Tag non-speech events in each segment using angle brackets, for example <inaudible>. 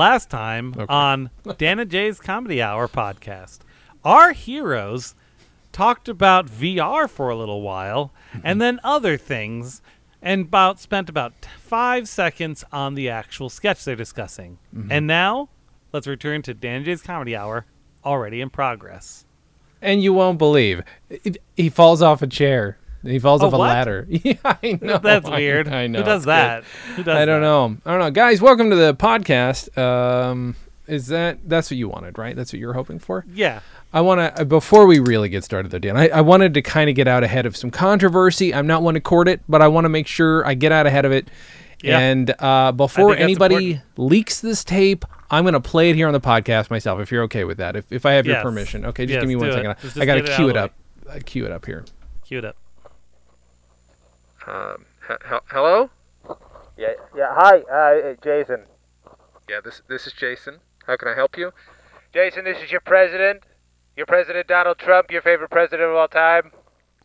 Last time Okay. on Dan and Jay's Comedy Hour podcast, our heroes talked about VR for a little while Mm-hmm. and then other things and about spent about 5 seconds on the actual sketch they're discussing. Mm-hmm. And now, let's return to Dan and Jay's Comedy Hour already in progress. and you won't believe it, he falls off a chair. He falls Oh, off a what? ladder. <laughs> Yeah, I know. <laughs> That's I- weird. I, know. Who does that? Who does I don't that? know. I don't know, guys. Welcome to the podcast. Um, is that that's what you wanted, right? That's what you were hoping for. Yeah. I want to before we really get started though, Dan. I, I wanted to kind of get out ahead of some controversy. I'm not one to court it, but I want to make sure I get out ahead of it. Yeah. And uh, before anybody important. leaks this tape, I'm going to play it here on the podcast myself. If you're okay with that, if, if I have your permission, okay. Just Yes, give me one second. I got to it cue it up. I cue it up here. Cue it up. Um, he- he- hello? Yeah, yeah. Hi, uh, Jason. Yeah, this this is Jason. How can I help you? Jason, this is your president. Your president, Donald Trump, your favorite president of all time.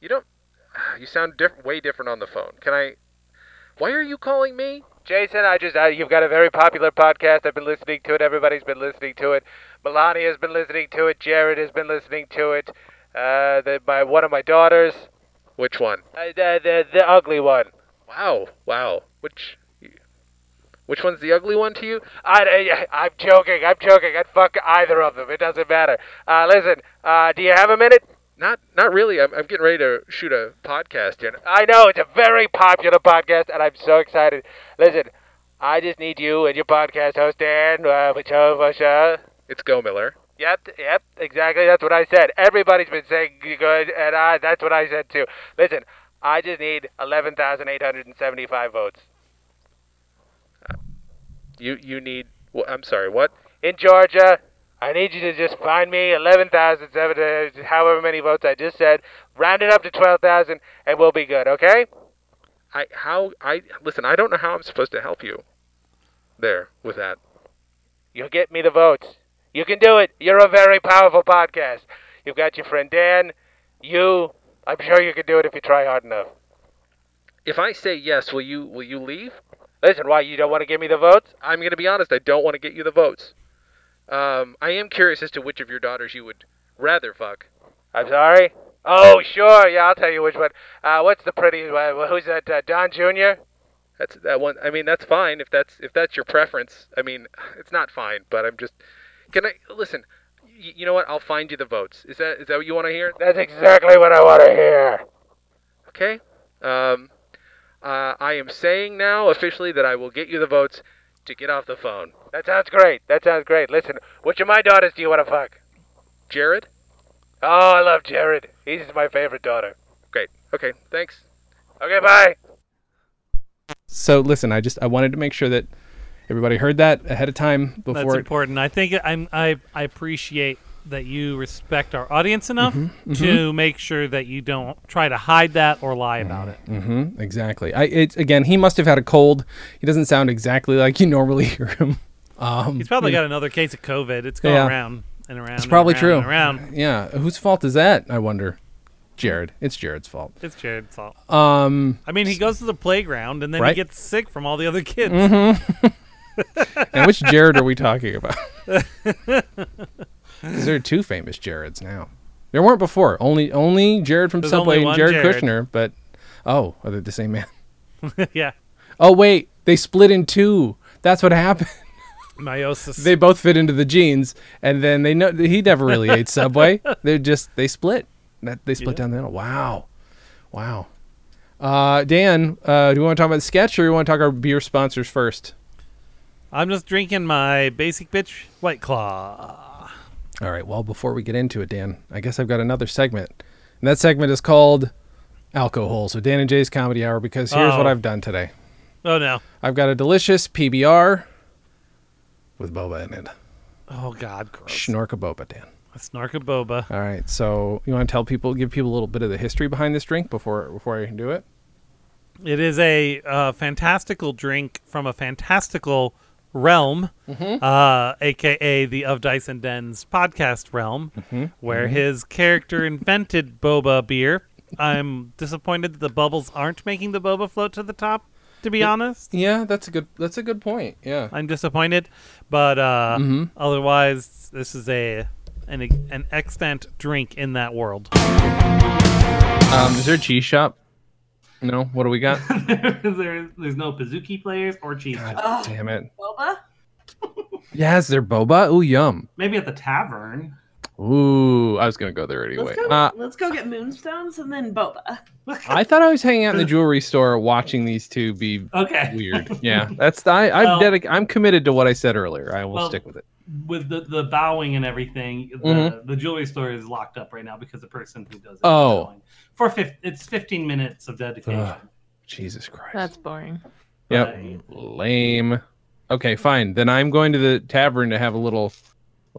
You don't. <sighs> You sound diff- way different on the phone. Can I? Why are you calling me? Jason, I just, uh, you've got a very popular podcast. I've been listening to it. Everybody's been listening to it. Melania's been listening to it. Jared has been listening to it. Uh, the, my one of my daughters, Which one? uh, the, the the ugly one. Wow, wow. Which? Which one's the ugly one to you? I, I, I'm joking. I'm joking. I'd fuck either of them. It doesn't matter. Uh, listen, uh, do you have a minute? Not, not really. I'm, I'm getting ready to shoot a podcast here. I know it's a very popular podcast, and I'm so excited. Listen, I just need you and your podcast host Dan uh, Pachovasha. It's Go Miller. Yep, yep, exactly. That's what I said. Everybody's been saying good, and I, that's what I said too. Listen, I just need eleven thousand eight hundred and seventy-five votes You, you need. Well, I'm sorry. What? in Georgia. I need you to just find me eleven thousand seven, uh, however many votes I just said. Round it up to twelve thousand, and we'll be good. Okay? I how I listen. I don't know how I'm supposed to help you. There with that. You'll get me the votes. You can do it. You're a very powerful podcast. You've got your friend Dan. You. I'm sure you can do it if you try hard enough. If I say yes, will you will you leave? Listen, why you don't want to give me the votes? I'm going to be honest. I don't want to get you the votes. Um, I am curious as to which of your daughters you would rather fuck. I'm sorry. Oh, sure. Yeah, I'll tell you which one. Uh, what's the pretty one? Who's that? Uh, Don Jr. That's that one. I mean, that's fine if that's if that's your preference. I mean, <sighs> it's not fine, but I'm just. Can I listen? Y- you know what? I'll find you the votes. Is that is that what you want to hear? That's exactly what I want to hear. Okay. Um, uh, I am saying now officially that I will get you the votes to get off the phone. That sounds great. That sounds great. Listen, which of my daughters do you want to fuck? Jared. Oh, I love Jared. He's my favorite daughter. Great. Okay. Thanks. Okay, bye. So listen, I just I wanted to make sure that everybody heard that ahead of time That's before. it, important. I think I'm, I I appreciate that you respect our audience enough Mm-hmm, to make sure that you don't try to hide that or lie about it. hmm exactly. I it again. He must have had a cold. He doesn't sound exactly like you <laughs> normally hear him. Um, He's probably got another case of COVID. It's going Yeah. around and around. It's probably true. around. Yeah. Whose fault is that? I wonder. Jared. It's Jared's fault. It's Jared's fault. Um, I mean, he goes to the playground and then Right. he gets sick from all the other kids. <laughs> and which Jared are we talking about? <laughs> there are two famous Jareds now. There weren't before. Only only Jared from There's Subway and Jared, Jared. Kushner. But oh, are they the same man? <laughs> yeah, Oh wait, they split in two. That's what happened. meiosis. they both fit into the jeans, and then they know he never really ate Subway. <laughs> They just they split. That they split Yeah. down the middle. Wow, wow. Uh, Dan, uh, do you want to talk about the sketch, or do you want to talk our beer sponsors first? I'm just drinking my basic bitch White Claw. All right. Well, before we get into it, Dan, I guess I've got another segment, and that segment is called alcohol. So Dan and Jay's comedy hour. Because here's what Oh. I've done today. Oh no. I've got a delicious PBR with boba in it. Oh God, gross. Schnorka boba, Dan. A boba. All right. So you want to tell people, give people a little bit of the history behind this drink before before I can do it. It is a uh, fantastical drink from a fantastical realm, Mm-hmm. uh, aka the Of Dice and Dens podcast realm, Mm-hmm. where his character invented boba beer. I'm disappointed that the bubbles aren't making the boba float to the top. to be honest. Yeah, that's a good. That's a good point. Yeah. I'm disappointed, but uh, Mhm. otherwise, this is a an an extant drink in that world. Um, is there a cheese shop? No. What do we got? <laughs> there, there's no Pazuki players or cheese. God chips. damn it. Boba? Yeah, is there boba? Ooh, yum. Maybe at the tavern. Ooh, I was gonna go there anyway. Let's go. Uh, let's go get moonstones and then boba. I thought I was hanging out in the <laughs> jewelry store watching these two be Okay. weird. Yeah, <laughs> that's I. I'm Well- dedic- I'm committed to what I said earlier. I will Well, stick with it. With the, the bowing and everything, the, Mhm. the jewelry store is locked up right now because the person who does it. is Oh. bowing. For fif- it's 15 minutes of dedication. Ugh. Jesus Christ. That's boring. Yep. Lame. Okay, fine. Then I'm going to the tavern to have a little,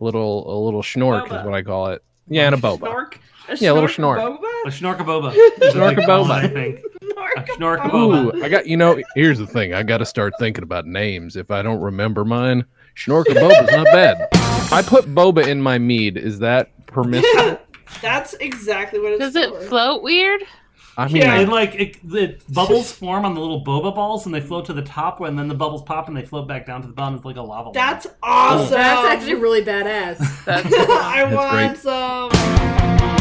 a little, a little schnork is what I call it. Yeah, and a boba. Snork. A Yeah, a little snork snort. A Boba. <laughs> schnorkaboba. is what they call it, I think. <laughs> Snork. A schnorkaboba. Ooh, I got. You know, here's the thing. I got to start thinking about names. If I don't remember mine, Schnorka Boba's not bad. I put boba in my mead. Is that permissible? <laughs> That's exactly what it's Does it for. float weird? I mean, Yeah. I- It like it, the bubbles form on the little boba balls and they float to the top, and then the bubbles pop and they float back down to the bottom. It's like a lava. lamp. That's awesome. That's actually really badass. That's <laughs> I That's want great. some.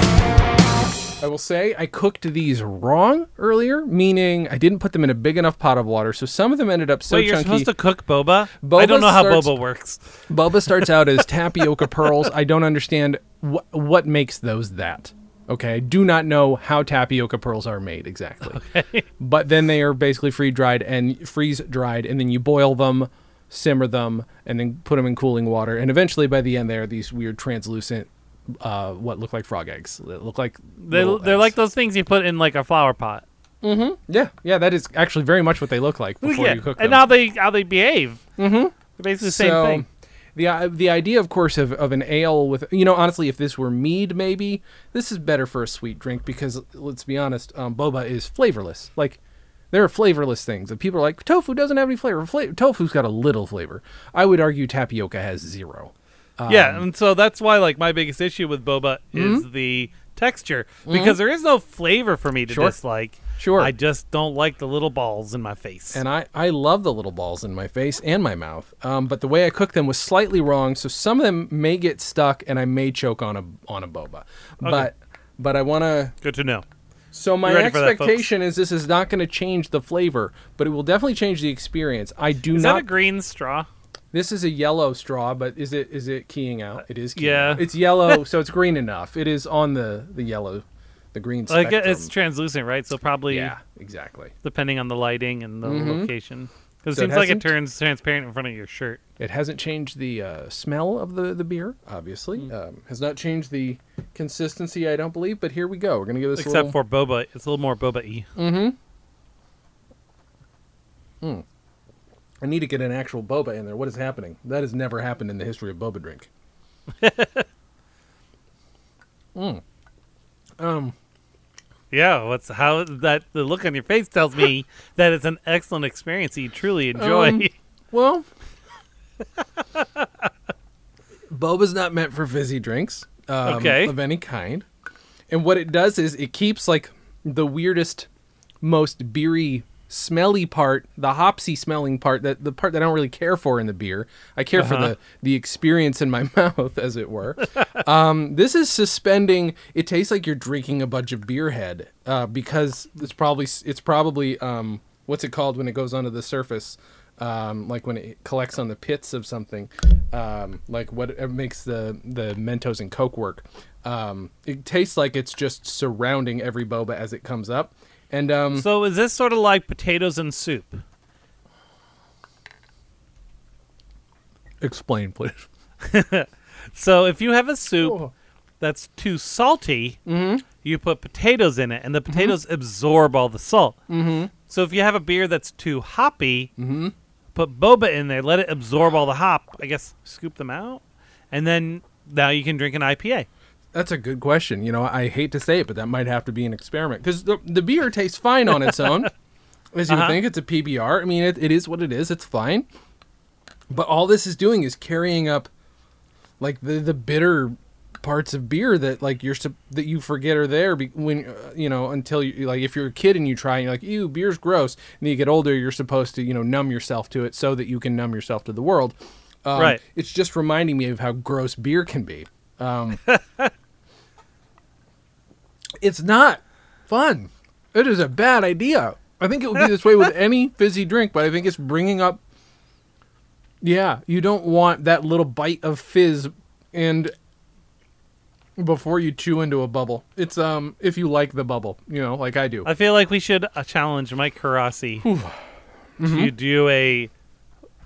I will say I cooked these wrong earlier, meaning I didn't put them in a big enough pot of water, so some of them ended up so Wait, you're chunky. supposed to cook boba? I don't know how boba works. Boba starts out as <laughs> tapioca pearls. I don't understand wh- what makes those that. Okay, I do not know how tapioca pearls are made exactly. Okay. <laughs> But then they are basically free dried and freeze dried, and then you boil them, simmer them, and then put them in cooling water. And eventually, by the end, they are these weird translucent, uh, what look like frog eggs. That look like They, little they're eggs. like those things you put in like a flower pot. Yeah, yeah, that is actually very much what they look like before yeah. you cook them. and how they how they behave. Mm-hmm. Basically the same So, thing. The uh, the idea, of course, of, of an ale with you know honestly, if this were mead, maybe this is better for a sweet drink because let's be honest, um, boba is flavorless. Like there are flavorless things, and people are like tofu doesn't have any flavor. Fla- tofu's got a little flavor. I would argue tapioca has zero. Yeah, um, and so that's why like my biggest issue with boba hmm? is the texture hmm? because there is no flavor for me to Sure. dislike. Sure. I just don't like the little balls in my face. And I, I love the little balls in my face and my mouth. Um, but the way I cook them was slightly wrong, so some of them may get stuck, and I may choke on a on a boba. But but I want to Good to know. So my for that, expectation is this is not going to change the flavor, but it will definitely change the experience. I do Is not. that a green straw? This is a yellow straw, but is it is it keying out? It is. Keying yeah. out. It's yellow, <laughs> so it's green enough. It is on the the yellow, the green Like spectrum. it's translucent, right? So probably yeah, exactly. depending on the lighting and the Mhm. location. Because So it it seems like it turns transparent in front of your shirt. It hasn't changed the uh, smell of the, the beer, obviously. Hmm. Um, has not changed the consistency, I don't believe. But here we go. We're gonna give this a Except little... for boba, it's a little more boba-y. I need to get an actual boba in there. What is happening? That has never happened in the history of boba drink. <laughs> mm. Um. Yeah, what's how that the look on your face tells me <laughs> that it's an excellent experience that you truly enjoy. Um, Well, <laughs> boba's not meant for fizzy drinks um, Okay. of any kind. And what it does is it keeps like the weirdest, most beery, smelly part, the hopsy smelling part, that the part that I don't really care for in the beer. I care for Uh-huh. the the experience in my <laughs> mouth, as it were. um, this is suspending. It tastes like you're drinking a bunch of beer head uh, because it's probably it's probably um, what's it called when it goes onto the surface. Um, like when it collects on the pits of something, um, like what it makes the the Mentos and Coke work. Um, it tastes like it's just surrounding every boba as it comes up, and um, so is this sort of like potatoes and soup? explain, please. <laughs> So if you have a soup Oh. that's too salty, Mm-hmm. you put potatoes in it, and the potatoes absorb all the salt. Mm-hmm. So if you have a beer that's too hoppy, Mm-hmm. put boba in there, let it absorb all the hop. I guess scoop them out, and then now you can drink an IPA. That's a good question. You know, I hate to say it, but that might have to be an experiment because the, the beer tastes fine on its own. <laughs> As you would Uh-huh. think, it's a PBR. I mean, it, it is what it is. It's fine. But all this is doing is carrying up, like the the bitter parts of beer that like you're that you forget are there be- when uh, you know until you like if you're a kid and you try and you're like ew beer's gross and then you get older you're supposed to you know numb yourself to it so that you can numb yourself to the world um, Right. it's just reminding me of how gross beer can be um, <laughs> it's not fun it is a bad idea i think it would be this way with <laughs> any fizzy drink but i think it's bringing up yeah, you don't want that little bite of fizz and before you chew into a bubble. It's um if you like the bubble, you know, like I do. I feel like we should uh, challenge Mike Karasi to do a,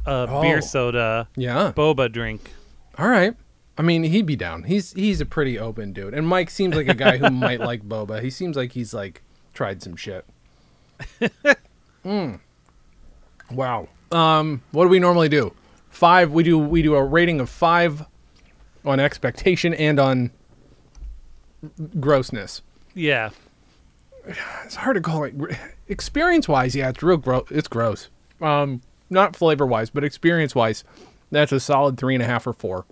a beer Oh. soda yeah. boba drink. All right. I mean, he'd be down. He's he's a pretty open dude. And Mike seems like a guy who <laughs> might like boba. He seems like he's like tried some shit. <laughs> mm. Wow. Um what do we normally do? 5 we do we do a rating of 5 on expectation and on grossness. Yeah. <sighs> it's hard to call it experience wise yeah it's real gross it's gross um not flavor wise but experience wise that's a solid three and a half or four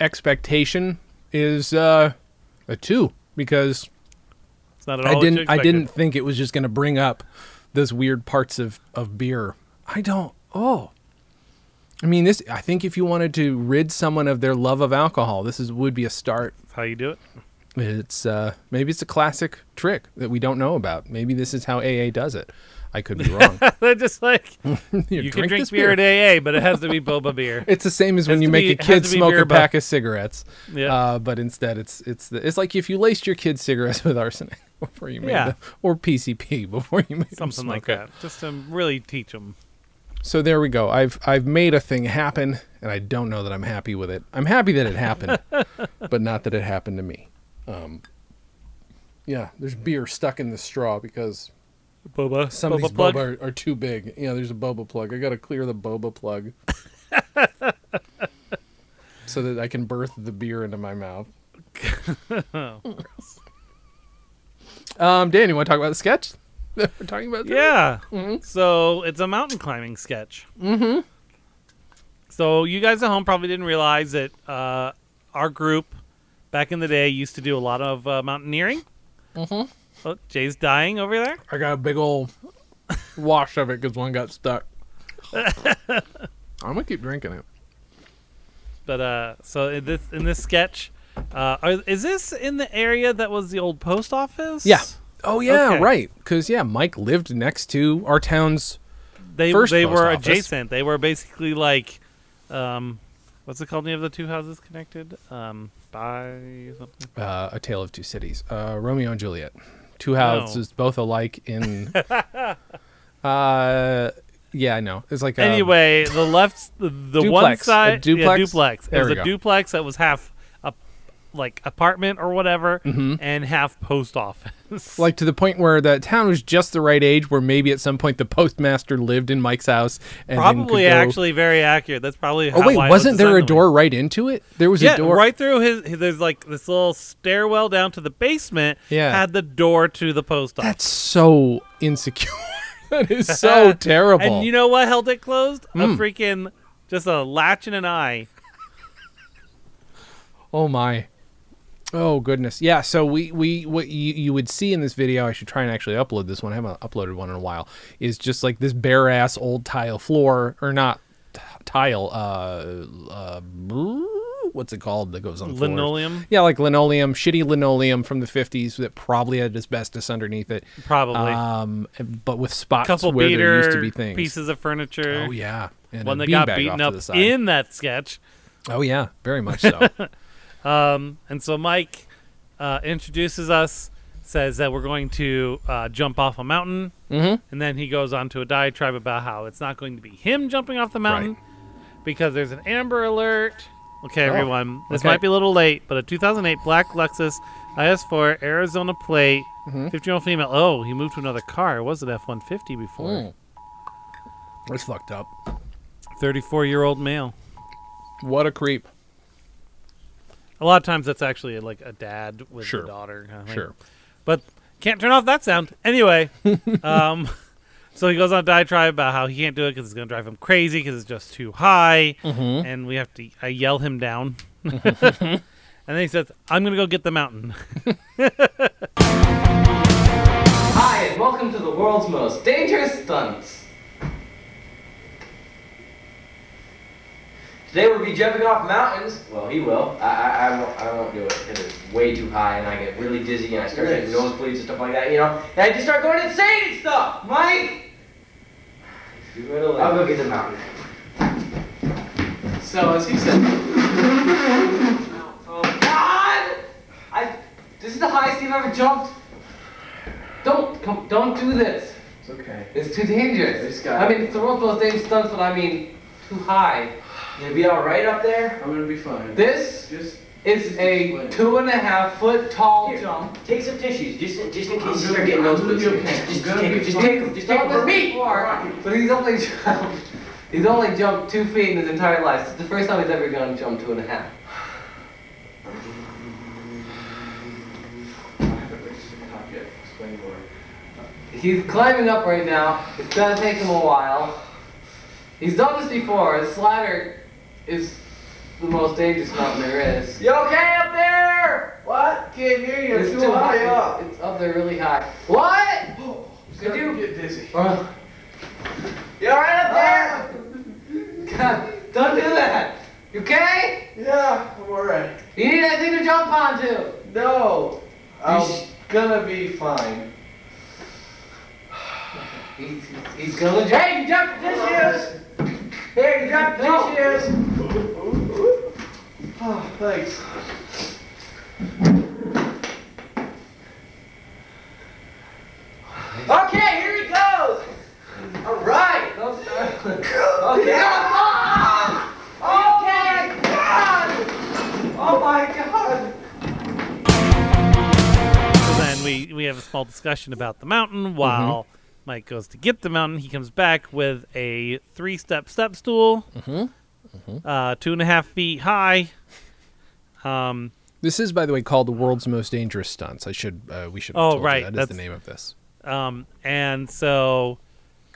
expectation is uh a two because It's not at i didn't i didn't think it was just going to bring up those weird parts of of beer i don't oh i mean this i think if you wanted to rid someone of their love of alcohol this is would be a start That's how you do it. it's uh, maybe it's a classic trick that we don't know about. Maybe this is how AA does it. I could be wrong. <laughs> They're just like <laughs> Here, you can drink this beer, at AA, but it has to be boba <laughs> beer. It's the same as when you make be- a kid smoke a pack of cigarettes. Yeah. Uh, but instead, it's it's the, it's like if you laced your kid's cigarettes with arsenic before you made Yeah. them, or PCP before you made them Something like smoke it. that, just to really teach them. So there we go. I've I've made a thing happen, and I don't know that I'm happy with it. I'm happy that it happened, but not that it happened to me. Um, yeah, there's beer stuck in the straw because Boba, Some of these plug. boba are, are too big. Yeah, there's a boba plug. I got to clear the boba plug <laughs> so that I can birth the beer into my mouth. <laughs> um, Dan, you want to talk about the sketch? that We're talking about. today? Yeah. Mhm. So it's a mountain climbing sketch. Mm-hmm. So you guys at home probably didn't realize that uh, our group back in the day used to do a lot of uh, mountaineering. Mhm. Oh, Jay's dying over there. I got a big old wash of it because one got stuck. I'm gonna keep drinking it. But uh, so in this in this sketch, uh, are, is this in the area that was the old post office? Yeah. Oh yeah, Okay. right. Because yeah, Mike lived next to our town's. they First they post were office. adjacent. They were basically like, um, what's it called? When you have the two houses connected, um, by something. uh, A Tale of Two Cities. Uh, Romeo and Juliet. Two houses, both alike in. <laughs> uh, yeah, I know. It's like um, Anyway, the left, the, one Duplex. A side, yeah, duplex? duplex. There it was a go. duplex that was half a like apartment or whatever, Mhm. and half post office. <laughs> like to the point where the town was just the right age, where maybe at some point the postmaster lived in Mike's house. And probably go- actually very accurate. That's probably. Oh wait, why it was wasn't there a that way. door right into it? There was Yeah, a door. right through his, his. There's like this little stairwell down to the basement. Yeah. had the door to the post office. That's so insecure. <laughs> that is so <laughs> terrible. And you know what held it closed? A Mm. freaking just a latch and an eye. Oh my. Oh goodness. Yeah, so we we what you, you would see in this video, I should try and actually upload this one. I haven't uploaded one in a while. Is just like this bare ass old tile floor or not tile uh uh what's it called that goes on floors? Linoleum, Yeah, like linoleum, shitty linoleum from the 50s that probably had asbestos underneath it. probably. Um but with spots couple where beater there used to be things. pieces of furniture. Oh yeah. And One that got beaten up to the side. in that sketch. Oh yeah, very much so. <laughs> Um, and so Mike uh, introduces us, says that we're going to uh, jump off a mountain, mhm. and then he goes on to a diatribe about how it's not going to be him jumping off the mountain because there's an Amber Alert. Okay, Oh, everyone, this okay. might be a little late, but a 2008 black Lexus IS4 Arizona plate, Mhm. 15 year old female. Oh, he moved to another car. It was an F 150 before. Mm. That's fucked up. 34 year old male. What a creep. A lot of times that's actually like a dad with Sure. a daughter. Kind of. Sure. But can't turn off that sound. Anyway, <laughs> um, so he goes on a diatribe about how he can't do it because it's going to drive him crazy because it's just too high, Mm-hmm. and we have to I yell him down. <laughs> <laughs> And then he says, "I'm gonna go get the mountain." Hi, and welcome to the world's most dangerous stunts. Today we'll be jumping off mountains. Well, he will. I, I, I, won't, I won't do it because it's way too high and I get really dizzy and I start getting nosebleeds and stuff like that, you know? And I just start going insane and stuff, Mike! I'll go get the mountain. So, as he said. Oh, God! I, this is the highest you've ever jumped. Don't, come, don't do this. It's okay. It's too dangerous. This guy- I mean, it's the world's most dangerous stunts, but I mean, too high. You'll be all right up there. I'm gonna be fine. This Just is a two and a half foot tall Here, jump. Take some tissues, just just in case you start getting those. gonna okay. Just, I'm gonna take, be just take them. Just take them. miss me. But he's only <laughs> jumped. He's only jumped two feet in his entire life. This is the first time he's ever gonna jump two and a half. Explain more. He's climbing up right now. It's gonna take him a while. He's done this before. The slider is the most dangerous mountain there is. You okay up there? What? Can't hear you. It's It's too high high. up. It's up there really high. What? Could you- get dizzy? Uh, you alright up there? God, don't do that. You okay? Yeah, I'm alright. You need anything to jump onto. No, I'm gonna be fine. <sighs> He's, he's gonna jump. Hey, you jumped tissues. Here, you jumped tissues. Oh, thanks. Okay, here he goes. All right. Don't. Okay. Ah! Oh my God! Oh my God! So then we we have a small discussion about the mountain while Mike goes to get the mountain. He comes back with a three-step step stool, Uh, two and a half feet high. Um, This is, by the way, called the world's most dangerous stunts. I should, uh, we should. Oh, right, You. That is the name of this. um, and so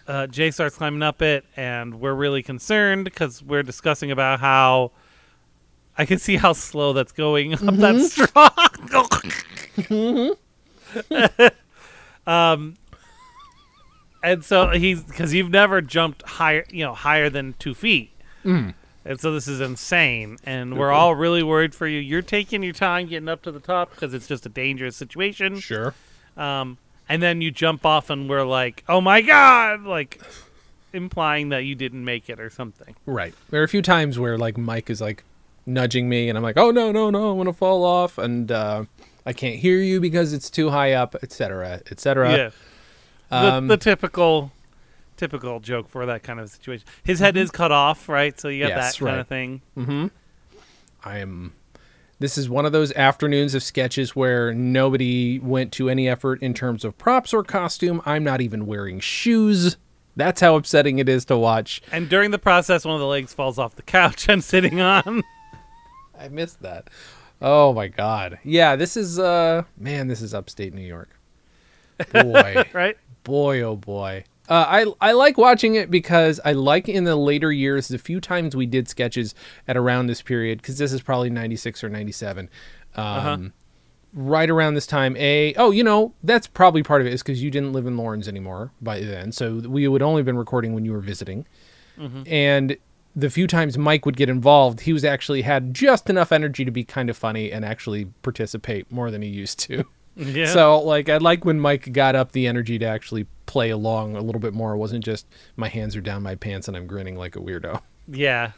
uh, Jay starts climbing up it, and we're really concerned because we're discussing about how I can see how slow that's going up that <laughs> straw. <laughs> um, and so he's because you've never jumped higher, you know, higher than two feet. And so this is insane, and we're all really worried for you. You're taking your time getting up to the top because it's just a dangerous situation. Sure. Um, and then you jump off, and we're like, "Oh my god!" Like implying that you didn't make it or something. Right. There are a few times where like Mike is like nudging me, and I'm like, "Oh no, no, no! I'm gonna fall off," and uh, I can't hear you because it's too high up, etc., etc. yeah, Um, the typical, typical joke for that kind of situation. His head is cut off, right? So you got Yes, that kind of thing. Mm-hmm. I am. This is one of those afternoons of sketches where nobody went to any effort in terms of props or costume. I'm not even wearing shoes. That's how upsetting it is to watch. And during the process, one of the legs falls off the couch I'm sitting on. <laughs> I missed that. Oh my god. Yeah, this is uh man, this is upstate New York. <laughs> Boy. right? Boy oh boy. Uh, I, I like watching it because I like in the later years the few times we did sketches at around this period because this is probably 96 or 97 um, right around this time a oh you know that's probably part of it is because you didn't live in Laurens anymore by then so we would only have been recording when you were visiting. And the few times Mike would get involved he was actually had just enough energy to be kind of funny and actually participate more than he used to <laughs> Yeah. so like I like when Mike got up the energy to actually play along a little bit more. It wasn't just my hands are down my pants and I'm grinning like a weirdo. yeah.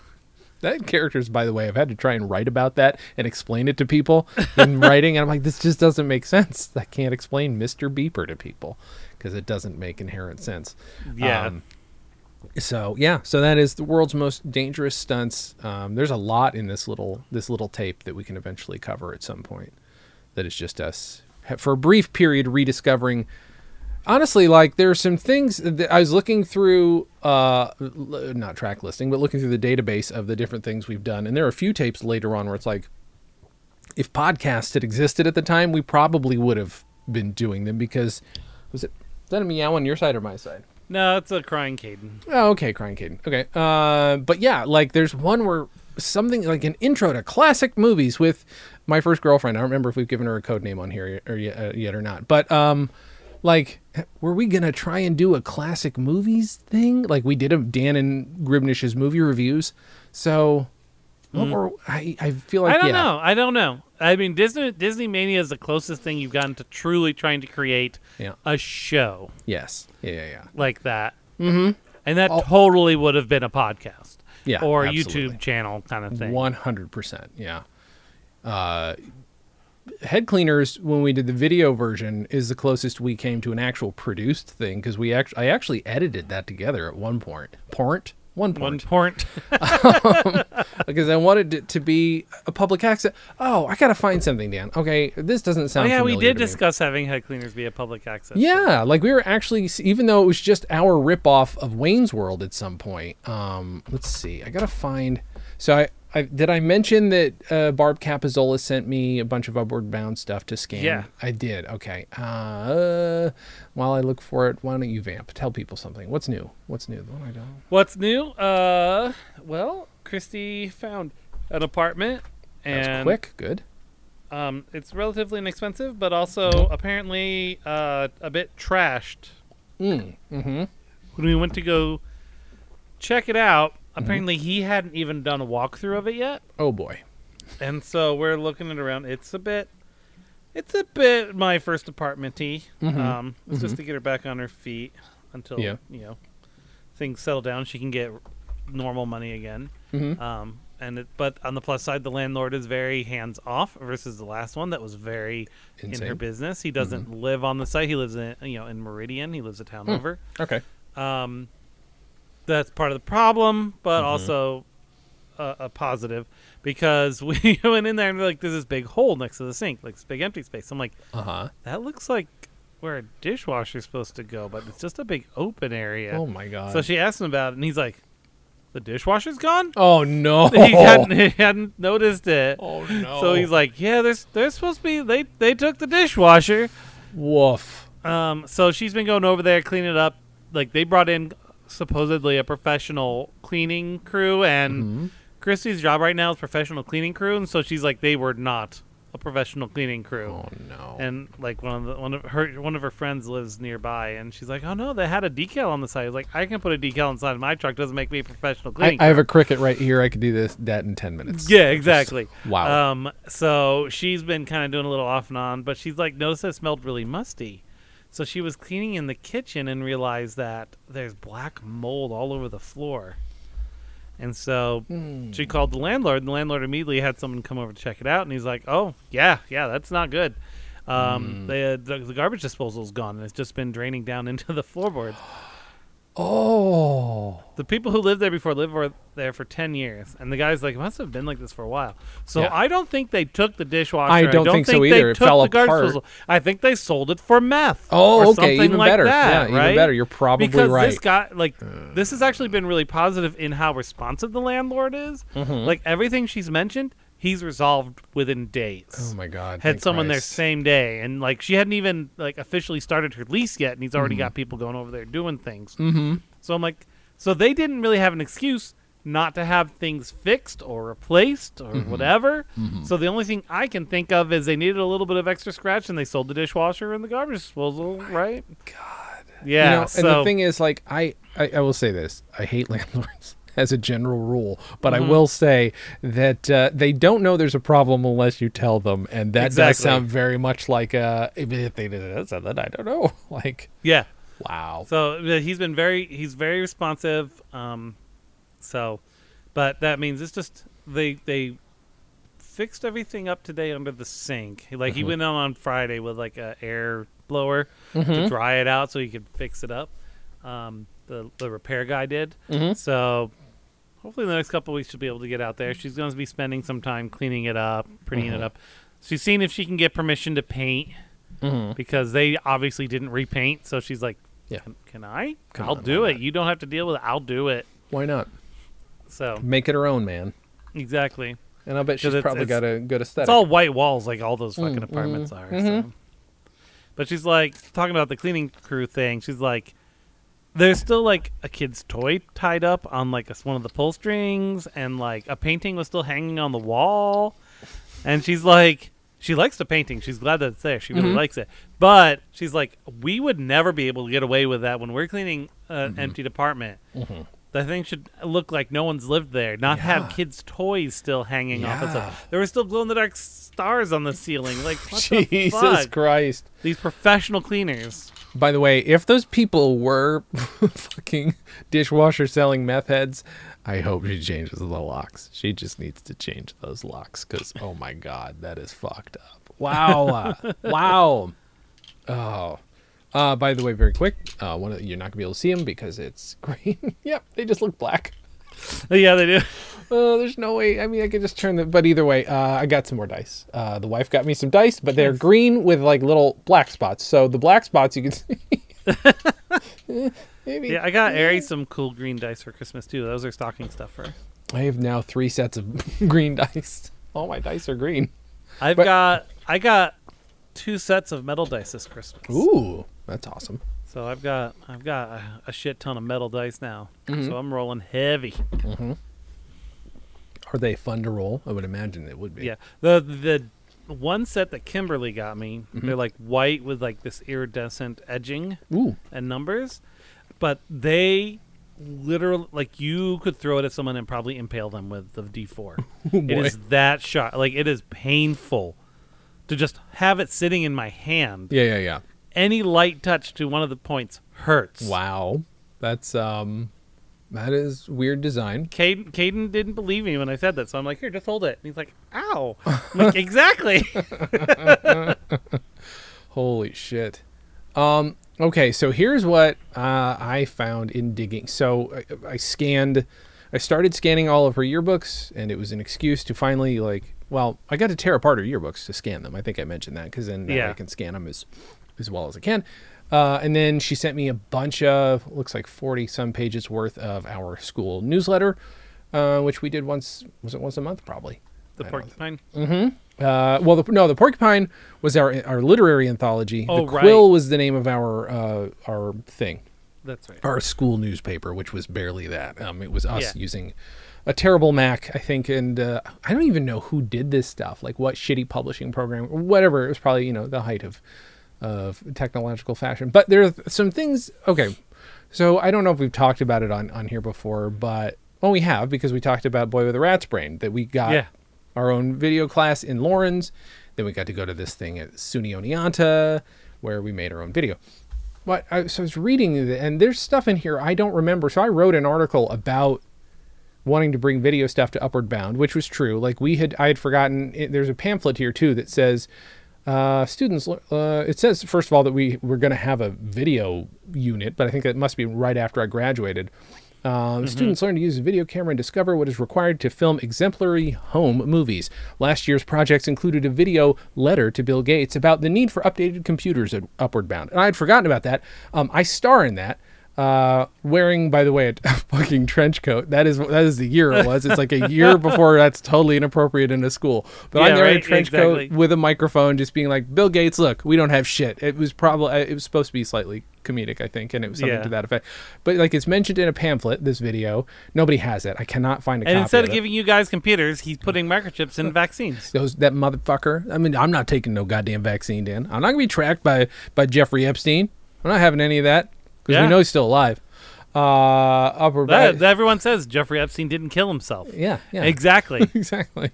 That characters, by the way, I've had to try and write about that and explain it to people in <laughs> writing, and I'm like, this just doesn't make sense. I can't explain Mr. Beeper to people because it doesn't make inherent sense. Yeah. Um, so yeah, so that is the world's most dangerous stunts. Um, there's a lot in this little this little tape that we can eventually cover at some point. That is just us for a brief period rediscovering. Honestly, like there are some things that I was looking through, uh, not track listing, but looking through the database of the different things we've done, and there are a few tapes later on where it's like, if podcasts had existed at the time, we probably would have been doing them because was it is that a meow on your side or my side? No, it's a crying Caden. Oh, okay, crying Caden. Okay, uh, but yeah, like there's one where something like an intro to classic movies with my first girlfriend. I don't remember if we've given her a code name on here or yet, uh, yet or not. But um, like, were we gonna try and do a classic movies thing? Like we did a Dan and Gribnish's movie reviews. So, what were, I I feel like Mm. I don't yeah. know. I don't know. I mean, Disney Disney Mania is the closest thing you've gotten to truly trying to create Yeah. a show Yes. Yeah. Yeah. Yeah. like that. Mm-hmm. And that All- totally would have been a podcast. Yeah, Or absolutely. YouTube channel kind of thing. One hundred percent. Yeah. Uh, head cleaners when we did the video version is the closest we came to an actual produced thing because we actually I actually edited that together at one point. Point. One One point. point. because I wanted it to be a public access. Oh, I gotta find something, Dan. Okay, this doesn't sound. oh, yeah, we did to me. discuss having head cleaners be a public access. Yeah, like we were actually, even though it was just our ripoff of Wayne's World at some point. Um, let's see, I gotta find. So I, I did I mention that uh, Barb Capizola sent me a bunch of Upward Bound stuff to scan? Yeah. I did. Okay. Uh, while I look for it, why don't you vamp? Tell people something. What's new? What's new? What I don't. What's new? Uh, well, Christy found an apartment, That's and quick. Good. Um, it's relatively inexpensive, but also apparently uh, a bit trashed. Mm. Mm-hmm. When we went to go check it out. Apparently he hadn't even done a walkthrough of it yet, Oh boy. and so we're looking it around. It's a bit, it's a bit my first apartmenty. Mhm. Um, it's just to get her back on her feet until Yeah. you know things settle down. She can get normal money again. Mhm. Um, and it, but on the plus side, the landlord is very hands off versus the last one that was very in her business. He doesn't live on the site. He lives in you know in Meridian. He lives a town over. Okay. Um, that's part of the problem, but Mm-hmm. also a, a positive because <laughs> we went in there and we're like, there's this big hole next to the sink, like this big empty space. I'm like, Uh huh. that looks like where a dishwasher's supposed to go, but it's just a big open area. Oh my god. So she asked him about it, and he's like, the dishwasher's gone. Oh no. <laughs> he hadn't he hadn't noticed it. Oh no. So he's like, yeah, there's there's supposed to be they they took the dishwasher. woof. Um, so she's been going over there cleaning it up. Like they brought in supposedly a professional cleaning crew, and Mm-hmm. Christy's job right now is professional cleaning crew, and so she's like, they were not a professional cleaning crew. Oh no. And like one of the, one of her one of her friends lives nearby, and she's like, "Oh no, they had a decal on the side." I like, "I can put a decal inside my truck. Doesn't make me a professional I, cleaning." I have a Cricut right here. I could do this that in ten minutes. Yeah, exactly. Wow. Um, so she's been kind of doing a little off and on, but she's like noticed it smelled really musty. So she was cleaning in the kitchen and realized that there's black mold all over the floor. And so she called the landlord, and the landlord immediately had someone come over to check it out. And he's like, "Oh, yeah, yeah, that's not good. Um, the, the the garbage disposal's gone, and it's just been draining down <laughs> into the floorboards." <sighs> <sighs> <sighs> oh. The people who lived there before lived there for ten years, and the guy's like, it must have been like this for a while. So Yeah. I don't think they took the dishwasher. I don't think so either. It fell apart. disposal. I think they sold it for meth. Oh, or okay, something even like better. That, Yeah, even better. You're probably because right. this guy, like, this has actually been really positive in how responsive the landlord is. Mm-hmm. Like everything she's mentioned, he's resolved within days Oh my god. had someone there same day and like she hadn't even like officially started her lease yet and he's Mm-hmm. already got people going over there doing things mm-hmm. so i'm like so they didn't really have an excuse not to have things fixed or replaced or Mm-hmm. whatever so the only thing i can think of is they needed a little bit of extra scratch and they sold the dishwasher and the garbage disposal right god yeah You know, so and the thing is, like, I, I, I will say this: I hate <laughs> landlords as a general rule, but Mm-hmm. I will say that uh, they don't know there's a problem unless you tell them, and that does sound very much like uh, if they did then I don't know. <laughs> Like, yeah wow. So he's been very he's very responsive. Um, so, but that means it's just they they fixed everything up today under the sink. Like Mm-hmm. he went on on Friday with like a air blower Mm-hmm. to dry it out so he could fix it up. Um, the the repair guy did. Mhm. So. Hopefully, in the next couple weeks, she'll be able to get out there. She's going to be spending some time cleaning it up, prettying Mm-hmm. it up. She's seeing if she can get permission to paint Mm-hmm. because they obviously didn't repaint. So she's like, Yeah. can, can I? Come I'll on, do it. not? You don't have to deal with it. I'll do it. Why not So make it her own, man? exactly. And I bet she's it's- probably it's- got a good aesthetic. It's all white walls, like all those fucking Mm, apartments are. mhm. So. But she's like talking about the cleaning crew thing. She's like, there's still like a kid's toy tied up on like a, one of the pull strings, and like a painting was still hanging on the wall. and she's like, she likes the painting. She's glad that it's there. She really Mhm. likes it. But she's like, we would never be able to get away with that when we're cleaning an empty apartment. Mhm. The thing should look like no one's lived there, not Yeah. have kids' toys still hanging off. and Yeah. stuff. There were still glow in the dark stars on the ceiling. Like, <laughs> Jesus? Christ. These professional cleaners. By the way, if those people were <laughs> fucking dishwasher selling meth heads, I hope she changes the locks. She just needs to change those locks because, oh my God, that is fucked up. Wow. <laughs> wow. Oh. Uh, by the way, very quick, uh, one of, you're not going to be able to see them because it's <laughs> green. yep, they just look black. <laughs> Yeah, they do. Uh, there's no way. I mean, I could just turn the. But either way, uh, I got some more dice. Uh, the wife got me some dice, but they're green with like little black spots. So the black spots you can <laughs> see. <laughs> Maybe. Yeah, I got Ari some cool green dice for Christmas too. Those are stocking stuffer. I have now three sets of green dice. All my dice are green. I've But- got I got two sets of metal dice this Christmas. Ooh, that's awesome. So I've got I've got a, a shit ton of metal dice now. Mhm. So I'm rolling heavy. Mm-hmm. Are they fun to roll? I would imagine it would be. Yeah. The the one set that Kimberly got me, Mm-hmm. they're like white with like this iridescent edging Ooh. and numbers, but they literally like you could throw it at someone and probably impale them with the D4. <laughs> it boy. is that sharp. Like it is painful to just have it sitting in my hand. Yeah, yeah, yeah. Any light touch to one of the points hurts. Wow. That's um that is weird design. Caden, Caden didn't believe me when I said that, so I'm like, "Here, just hold it." And he's like, "Ow!" <laughs> I'm like, exactly. <laughs> Holy shit. Um okay, so here's what uh, I found in digging. So I, I scanned I started scanning all of her yearbooks and it was an excuse to finally like well, I got to tear apart her yearbooks to scan them. I think I mentioned that cuz then Yeah. I can scan them as as well as I can. Uh, and then she sent me a bunch of looks like 40 some pages worth of our school newsletter uh, which we did once was it once a month probably. the porcupine. Mm-hmm. Uh, well, the, no, the Porcupine was our our literary anthology. Oh, the right. Quill was the name of our uh, our thing, That's right. our school newspaper, which was barely that. Um, it was us Yeah. using a terrible Mac, I think, and uh, I don't even know who did this stuff, like what shitty publishing program, or whatever. It was probably you know the height of of technological fashion. But there are some things. Okay, so I don't know if we've talked about it on on here before, but well, we have because we talked about Boy with a Rat's Brain that we got Yeah. our own video class in Laurens. Then we got to go to this thing at SUNY Oneonta where we made our own video. But I, so I was reading, and there's stuff in here I don't remember. So I wrote an article about wanting to bring video stuff to Upward Bound, which was true. Like we had, I had forgotten. It, there's a pamphlet here too that says uh, students. Uh, it says first of all that we we're going to have a video unit, but I think that must be right after I graduated. Um, Students learn to use a video camera and discover what is required to film exemplary home movies. Last year's projects included a video letter to Bill Gates about the need for updated computers at Upward Bound. And I had forgotten about that. Um, I star in that. Uh, wearing, by the way, a, <laughs> fucking trench coat. That is that is the year it was. It's like a year <laughs> before that's totally inappropriate in a school. But I'm Yeah, there in a trench exactly. coat with a microphone, just being like, "Bill Gates, look, we don't have shit." It was probably it was supposed to be slightly comedic, I think, and it was something Yeah. to that effect. But like it's mentioned in a pamphlet, this video, nobody has it. I cannot find a And instead of of giving you guys computers, he's putting microchips in vaccines. those that motherfucker. I mean, I'm not taking no goddamn vaccine, Dan. I'm not gonna be tracked by by Jeffrey Epstein. I'm not having any of that because Yeah. we know he's still alive. Uh, upper That, everyone says Jeffrey Epstein didn't kill himself. yeah, yeah, Exactly. <laughs> exactly.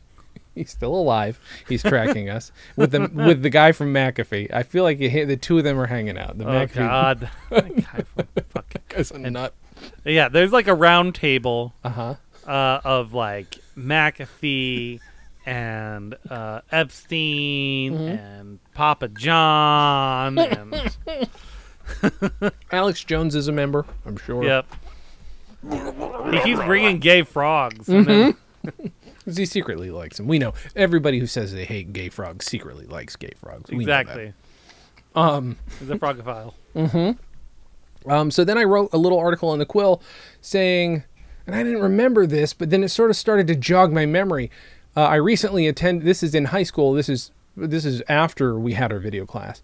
He's still alive. He's tracking us with the with the guy from McAfee. I feel like he, the two of them are hanging out. The oh McAfee God. That <laughs> guy guy's a nut. Yeah, there's like a round table Uh huh. uh, of like McAfee and uh, Epstein Mm-hmm. and Papa John and <laughs> <laughs> Alex Jones is a member. I'm sure. yep. He keeps bringing gay frogs. Mm-hmm. <laughs> 'Cause he secretly likes them. We know everybody who says they hate gay frogs secretly likes gay frogs. We exactly. Um. He's a frogophile. <laughs> Um, so then I wrote a little article in the Quill saying, and I didn't remember this, but then it sort of started to jog my memory. Uh, I recently attended. This is in high school. This is this is after we had our video class.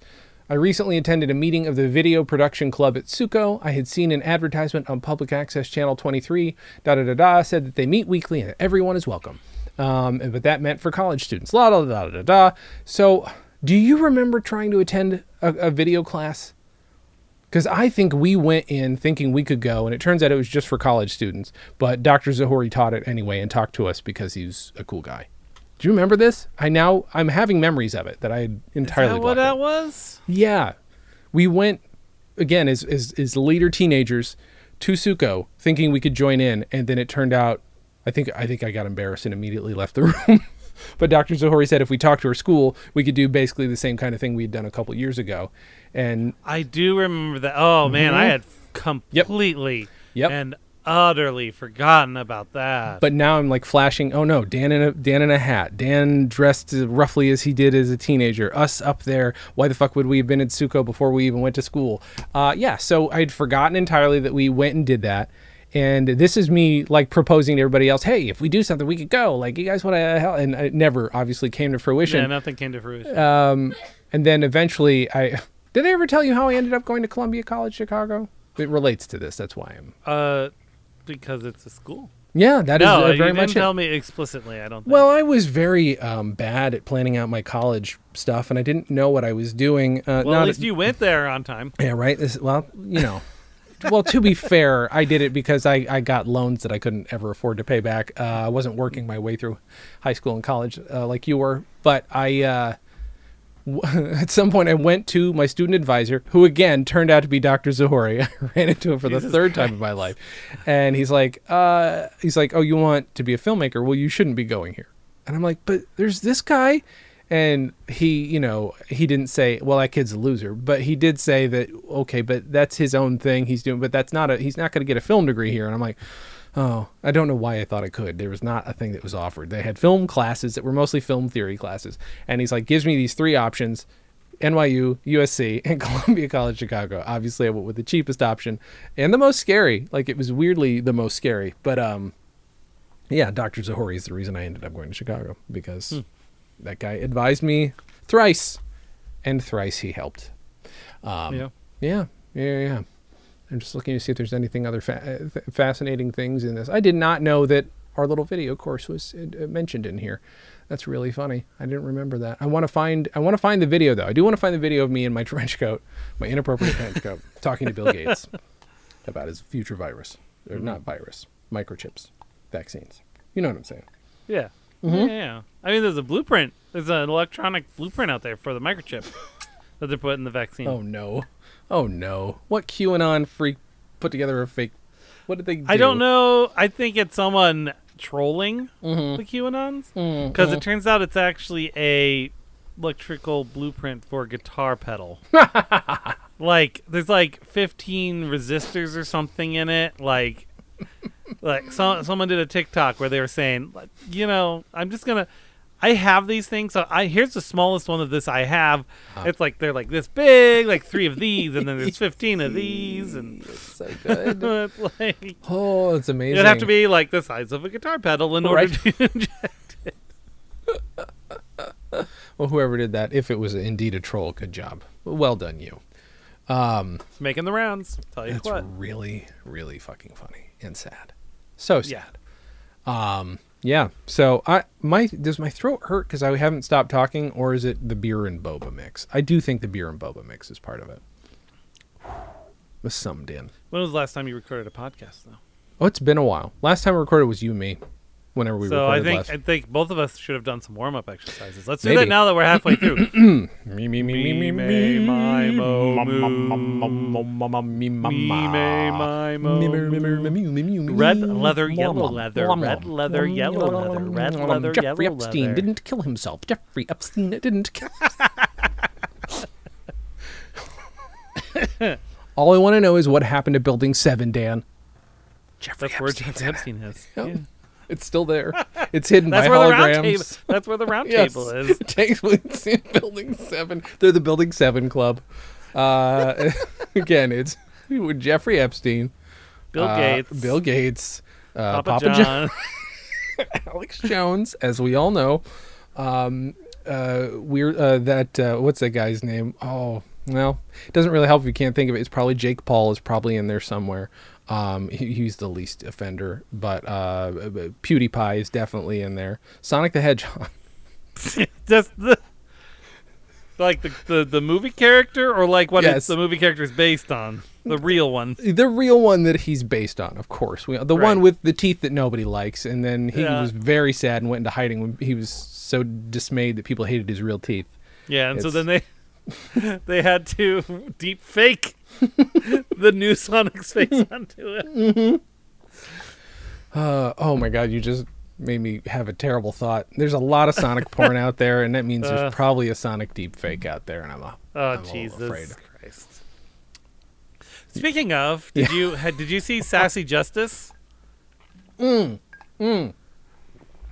I recently attended a meeting of the Video Production Club at Suco. I had seen an advertisement on Public Access Channel 23. Da da da da said that they meet weekly and everyone is welcome. Um, but that meant for college students. La da da da da da. So, do you remember trying to attend a, a video class? Because I think we went in thinking we could go, and it turns out it was just for college students. But Dr. Zahori taught it anyway and talked to us because he's a cool guy. Do you remember this? I now I'm having memories of it that I had entirely. Is that what out. that was? Yeah, we went again as as, as later teenagers to Suco, thinking we could join in, and then it turned out. I think I think I got embarrassed and immediately left the <laughs> room. but Dr. Zahori said if we talked to our school, we could do basically the same kind of thing we had done a couple years ago. And I do remember that. Oh man, I Mhm. had completely yep. Yep. and utterly forgotten about that. but now I'm like flashing. Oh no, Dan in a Dan in a hat. Dan dressed roughly as he did as a teenager. Us up there. Why the fuck would we have been in Suco before we even went to school? Uh, yeah. So I'd forgotten entirely that we went and did that. And this is me like proposing to everybody else. Hey, if we do something, we could go. Like you guys want to help? And it never obviously came to fruition. yeah, nothing came to fruition. Um, and then eventually, I <laughs> did I ever tell you how I ended up going to Columbia College Chicago? It relates to this. That's why I'm. Uh, because it's a school. Yeah, that is no, uh, you very didn't much it. tell me explicitly. I don't. Think. Well, I was very um, bad at planning out my college stuff, and I didn't know what I was doing. Uh, well, not at least you went there on time. Yeah, right. This, well, you know. <laughs> well, to be fair, I did it because I, I got loans that I couldn't ever afford to pay back. Uh, I wasn't working my way through high school and college uh, like you were, but I. <laughs> At some point, I went to my student advisor, who again turned out to be Dr. Zahori. <laughs> I ran into him for the Jesus third time in my life, and he's like, uh, he's like, "Oh, you want to be a filmmaker? Well, you shouldn't be going here." And I'm like, "But there's this guy." And he, you know, he didn't say, "Well, that kid's a loser," but he did say that, "Okay, but that's his own thing he's doing, but that's not a he's not going to get a film degree here." And I'm like, "Oh, I don't know why I thought I could. There was not a thing that was offered. They had film classes that were mostly film theory classes." And he's like, "Gives me these three options: NYU, USC, <laughs> and Columbia College Chicago." Obviously, I went with the cheapest option and the most scary. Like it was weirdly the most scary, but um yeah, Dr. Zahori is the reason I ended up going to Chicago because that guy advised me thrice, and thrice he helped. Um, Yeah. yeah, yeah, yeah. I'm just looking to see if there's anything other fa- uh, th- fascinating things in this. I did not know that our little video course was uh, mentioned in here. That's really funny. I didn't remember that. I want to find. I want to find the video though. I do want to find the video of me in my <laughs> trench coat, my inappropriate trench coat, <laughs> talking to Bill Gates <laughs> about his future virus, or not virus, microchips, vaccines. You know what I'm saying? Yeah. Mhm. yeah. Yeah. I mean, there's a blueprint. There's an electronic blueprint out there for the microchip that they're putting in the vaccine. Oh no. Oh no. What QAnon freak put together a fake? What did they? do? I don't know. I think it's someone trolling Mhm. the QAnons because mhm. it turns out it's actually a electrical blueprint for a guitar pedal. <laughs> like there's like 15 resistors or something in it. Like, like so, someone did a TikTok where they were saying, you know, I'm just gonna. I have these things. So I here's the smallest one of this I have. It's like they're like this big, like three of these, and then there's <laughs> 15 of these, and so good. <laughs> it's like Oh, it's amazing. It'd have to be like the size of a guitar pedal in order Right. to <laughs> inject it. Well, whoever did that, if it was indeed a troll, good job. Well done, you. Um, It's making the rounds. Tell you That's what. really, really fucking funny and sad. So Yeah. sad. Um, yeah. So I my does my throat hurt because I haven't stopped talking, or is it the beer and boba mix? I do think the beer and boba mix is part of it. Was summed in. When was the last time you recorded a podcast, though? Oh, it's been a while. Last time I recorded was you and me. Whenever we so I think last. I think both of us should have done some warm up exercises. Let's do Maybe. that now that we're halfway through. <clears throat> me, me, me, me, me, me, my, mo, me, my, mo, Red leather, yellow leather, red leather, yellow leather, red leather, Jeffrey Epstein didn't kill himself. Jeffrey Epstein didn't kill. <laughs> All I want to know is what happened to Building Seven, Dan. Jeffrey That's where Jeffrey. Epstein is. Yep. <laughs> Oh. Yeah. <laughs> It's still there. It's hidden That's by where the round holograms. table. That's where the round <laughs> Yes. table is. <laughs> Takes place in Building Seven. They're the Building Seven Club. Uh, again, it's Jeffrey Epstein, Bill uh, Gates, Bill Gates, uh, Papa, Papa, John. Alex Jones, as we all know. Um, uh, we're uh, that uh, what's that guy's name? Oh, well, it doesn't really help if you can't think of it. It's probably Jake Paul is probably in there somewhere. Um, he, he's the least offender, but uh, PewDiePie is definitely in there. Sonic the Hedgehog. <laughs> Just the like the, the the movie character or like what Yes. it's the movie character is based on the real one. The real one that he's based on, of course. We, the Right. one with the teeth that nobody likes, and then he Yeah. was very sad and went into hiding when he was so dismayed that people hated his real teeth. Yeah, and so then they <laughs> they had to deep fake <laughs> the new Sonic's face onto it. Uh, oh my god, you just made me have a terrible thought. There's a lot of Sonic porn <laughs> out there, and that means Uh. there's probably a Sonic deep fake out there, and I'm a, Oh I'm a Jesus afraid. Christ! Speaking of, did you had, did you see Sassy Justice? Mm, mm.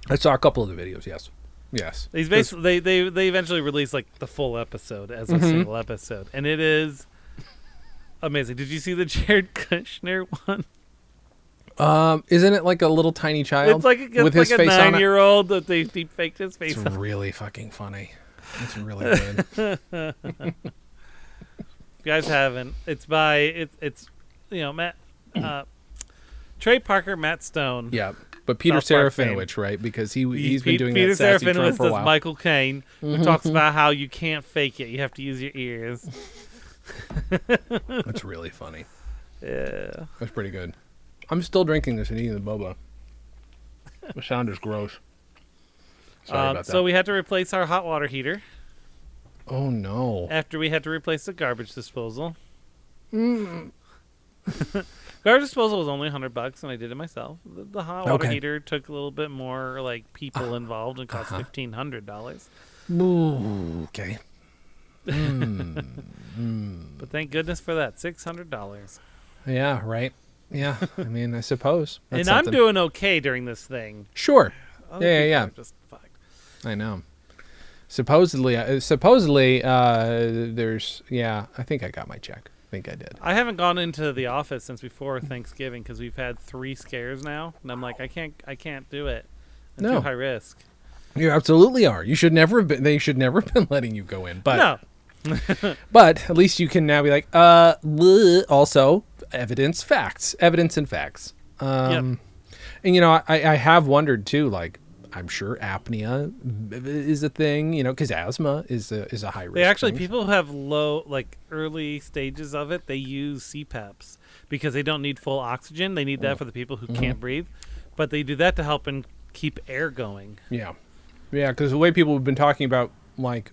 I saw a couple of the videos. Yes, yes. He's basically they, they they eventually released like the full episode as a Mhm. single episode, and it is amazing. Did you see the <laughs> Jared Kushner one? Um, isn't it like a little tiny child It's like a, with it's his like a face on it? nine-year-old that they deep faked his face. It's on. really fucking funny. It's really <laughs> good. you guys haven't. It's by it's it's you know Matt uh, Trey Parker, Matt Stone. yeah, but Peter South Park right? Because he He- he's been doing Peter that sassy for a does while. Michael Caine, who Mhm. talks about how you can't fake it; you have to use your ears. <laughs> <laughs> That's really funny. Yeah. That's pretty good. I'm still drinking this and eating the boba. The sound is gross. Sorry Um, about that. so we had to replace our hot water heater oh no. after we had to replace the garbage disposal. Mm. <laughs> Garbage disposal was only hundred bucks, and I did it myself. The, the hot water Okay. heater took a little bit more like people involved and cost Uh-huh. fifteen hundred dollars. Okay. Mm, mm. <laughs> But thank goodness for that, six hundred dollars. Yeah, right. Yeah, I <laughs> mean, I suppose. And That's I'm doing okay during this thing. Sure. Other Yeah, yeah, yeah. Just fucked. I know. Supposedly, uh, supposedly, uh, there's. Yeah, I think I got my check. I think I did. I haven't gone into the office since before Thanksgiving because we've had three scares now, and I'm like, I can't, I can't do it. I'm No. too high risk. You absolutely are. You should never have been. They should never have been letting you go in. But no, <laughs> but at least you can now be like, uh, bleh. also evidence, facts, evidence and facts. Um, and you know, I, I have wondered too. Like, I'm sure apnea is a thing. You know, because asthma is a is a high risk. they actually thing. people who have low, like early stages of it, they use CPAPs because they don't need full oxygen. They need that for the people who Mhm. can't breathe, but they do that to help and keep air going. Yeah, yeah. Because the way people have been talking about like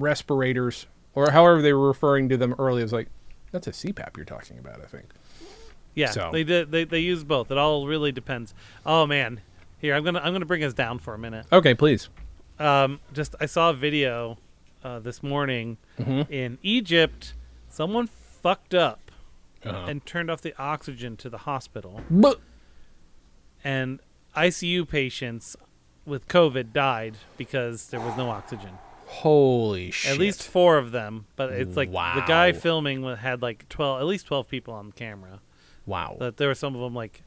respirators or however they were referring to them earlier is like that's a CPAP you're talking about. I think. Yeah, So- they did. They, they use both. It all really depends. Oh man, here I'm gonna I'm gonna bring us down for a minute. Okay, please. Um, just I saw a video uh, this morning Mhm. in Egypt. Someone fucked up Uh-huh. and turned off the oxygen to the hospital, But and ICU patients with COVID died because there was no oxygen. Holy shit! At least four of them, but it's like the guy filming had like twelve, at least twelve people on camera. wow. That there were some of them like,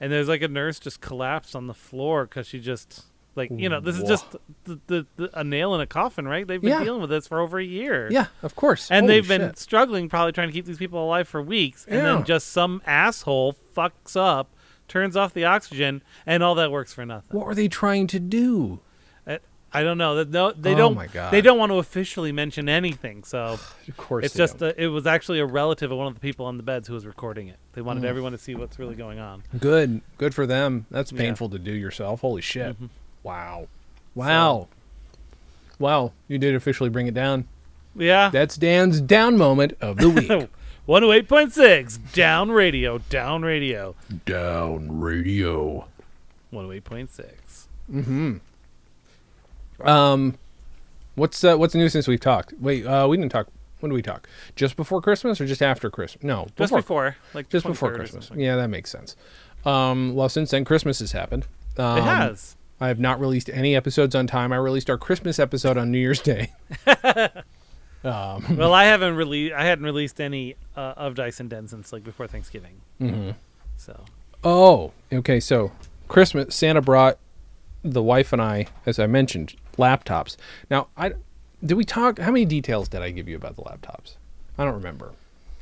and there's like a nurse just collapsed on the floor because she just like you know this is just the, the, the a nail in a coffin, right? They've been Yeah. dealing with this for over a year. yeah, of course. and Holy they've been struggling, probably trying to keep these people alive for weeks, and Yeah. then just some asshole fucks up, turns off the oxygen, and all that works for nothing. What were they trying to do? I, I don't know. That no, they Oh don't. my God. They don't want to officially mention anything, so <sighs> Of course, it's just a, it was actually a relative of one of the people on the beds who was recording it. They wanted Mm. everyone to see what's really going on. good. Good for them. That's Yeah. painful to do yourself. Holy shit! Mhm. Wow, wow, wow! You did officially bring it down. Yeah. That's Dan's down moment of the week. <laughs> 108.6 down radio, down radio. down radio. 108.6. Mm-hmm. Um, what's uh, what's new since we've talked? Wait, uh, we didn't talk. When did we talk? Just before Christmas or just after Christmas? No, Just before, like just before Christmas. Yeah, that makes sense. Um, well, since then, Christmas has happened. Um, it has. I have not released any episodes on time. I released our Christmas episode on New Year's Day. <laughs> um, well, I haven't released. I hadn't released any uh, of Dice and Den since like before Thanksgiving. Mm-hmm. So Oh, okay. So Christmas, Santa brought the wife and I, as I mentioned, laptops. Now, I did we talk? How many details did I give you about the laptops? I don't remember.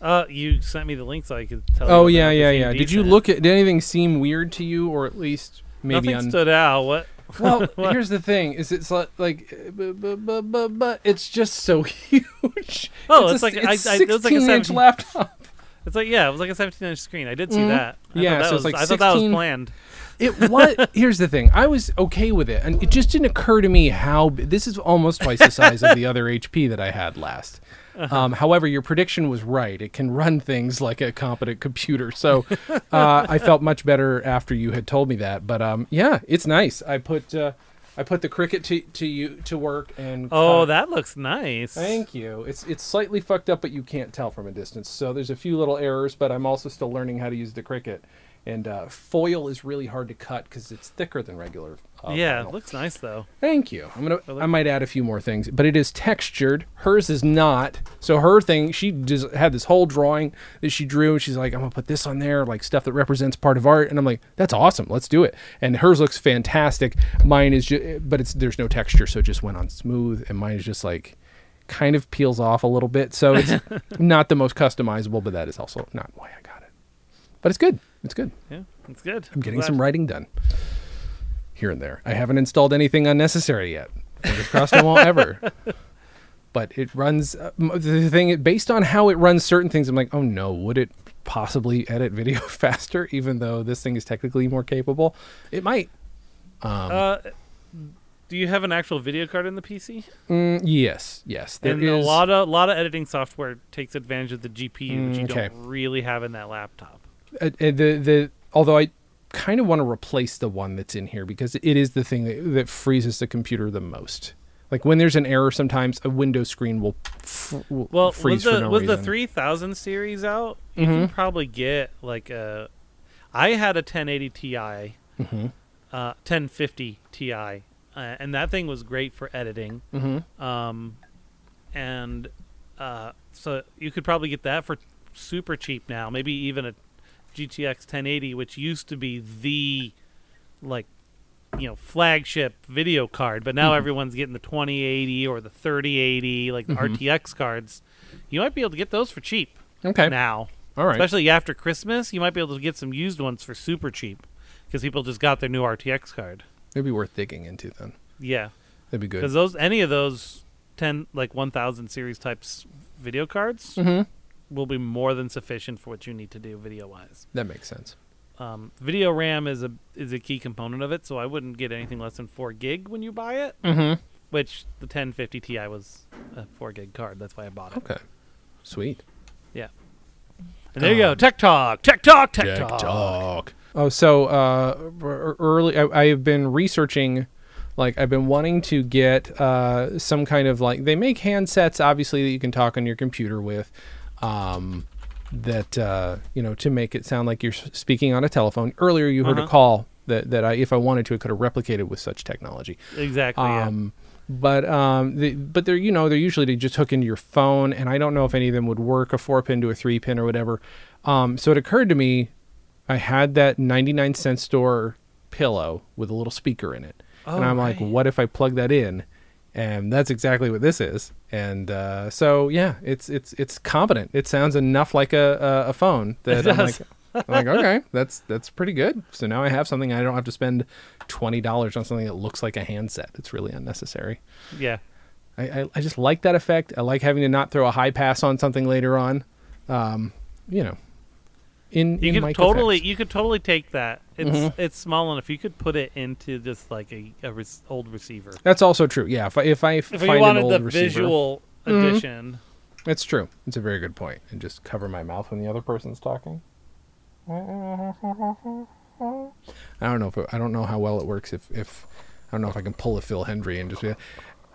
Uh, you sent me the link so I could tell. Oh yeah, yeah, yeah. Did you look at? Did anything seem weird to you, or at least maybe Nothing on? stood out. What? Well, <laughs> What? here's the thing: is it's like, like uh, bu- bu- bu- bu- bu- it's just so <laughs> huge. Oh, a it's like it's I- it was like a 16 inch 17 laptop. It's like yeah, it was like a 17 inch screen. I did see Mhm. that. I Yeah, so was, it's like I thought that was planned. It what? <laughs> Here's the thing: I was okay with it, and it just didn't occur to me how this is almost twice the size of the other <laughs> HP that I had last. Uh-huh. Um, however, your prediction was right. It can run things like a competent computer. So uh, I felt much better after you had told me that. But um, yeah, it's nice. I put uh, I put the Cricut to to you to work and Oh, cut- that looks nice. Thank you. It's it's slightly fucked up, but you can't tell from a distance. So there's a few little errors, but I'm also still learning how to use the Cricut. And uh, foil is really hard to cut because it's thicker than regular. Uh, yeah, vinyl. it looks nice though. Thank you. I'm gonna. I might add a few more things, but it is textured. Hers is not. So her thing, she just had this whole drawing that she drew. and She's like, I'm gonna put this on there, like stuff that represents part of art. And I'm like, that's awesome. Let's do it. And hers looks fantastic. Mine is, just, but it's there's no texture, so it just went on smooth. And mine is just like, kind of peels off a little bit. So it's <laughs> not the most customizable, but that is also not why I got it. But it's good. It's good. Yeah, it's good. I'm getting Glad- some writing done here and there. I haven't installed anything unnecessary yet. Fingers crossed I won't ever. <laughs> But it runs. Uh, the thing, based on how it runs certain things, I'm like, oh no, would it possibly edit video <laughs> faster? Even though this thing is technically more capable, it might. Um, Uh, do you have an actual video card in the PC? mm, yes, yes. There and is- a lot of lot of editing software takes advantage of the GPU, which you Mm, okay. don't really have in that laptop. Uh, uh, the the although I kind of want to replace the one that's in here because it is the thing that, that freezes the computer the most. Like when there's an error, sometimes a window screen will, f- will Well, freeze with for the no with the 3000 series out, you can Mhm. probably get like a. I had a 1080 Ti, Mhm. uh, 1050 Ti, uh, and that thing was great for editing. Mhm. Um, and uh, so you could probably get that for super cheap now. Maybe even a GTX 1080, which used to be the like you know flagship video card, but now Mhm. everyone's getting the 2080 or the 3080, like the Mhm. RTX cards. You might be able to get those for cheap. Okay. Now, All right. especially after Christmas, you might be able to get some used ones for super cheap because people just got their new RTX card. It'd be worth digging into then. Yeah, That'd be good. because those any of those 10 like 1000 series types video cards Mhm. Will be more than sufficient for what you need to do video wise. That makes sense. Um, video RAM is a is a key component of it, so I wouldn't get anything less than four gig when you buy it. Mhm. Which the 1050 Ti was a four gig card. That's why I bought it. Okay. Sweet. Yeah. And there you go. Tech talk. Tech talk. Tech, Tech talk. talk. Oh, so uh, early, I, I have been researching. Like, I've been wanting to get uh, some kind of like they make handsets, obviously that you can talk on your computer with. Um, that uh, you know to make it sound like you're speaking on a telephone. Earlier, you heard a Uh-huh. call that that I, if I wanted to, I could have replicated with such technology. Exactly. yeah. Um, but um, the, but they're you know they're usually they just hook into your phone, and I don't know if any of them would work a four pin to a three pin or whatever. Um, so it occurred to me, I had that ninety nine cent store pillow with a little speaker in it, and Oh, I'm like, what if I plug that in? And that's exactly what this is. And uh, so yeah, it's it's it's competent. It sounds enough like a a, a phone that I'm like. I'm like, <laughs> okay, that's that's pretty good. So now I have something. I don't have to spend twenty dollars on something that looks like a handset. It's really unnecessary. yeah. I, I, I just like that effect. I like having to not throw a high pass on something later on. Um, you know, in You in could mic totally effects. you could totally take that. It's Mhm. it's small enough. You could put it into just like a, a rec- old receiver. That's also true. Yeah, if I if I If find you an wanted old the receiver, visual Mhm. edition, it's true. It's a very good point. And just cover my mouth when the other person's talking. I don't know if it, I don't know how well it works. If if I don't know if I can pull a Phil Hendrie and just be,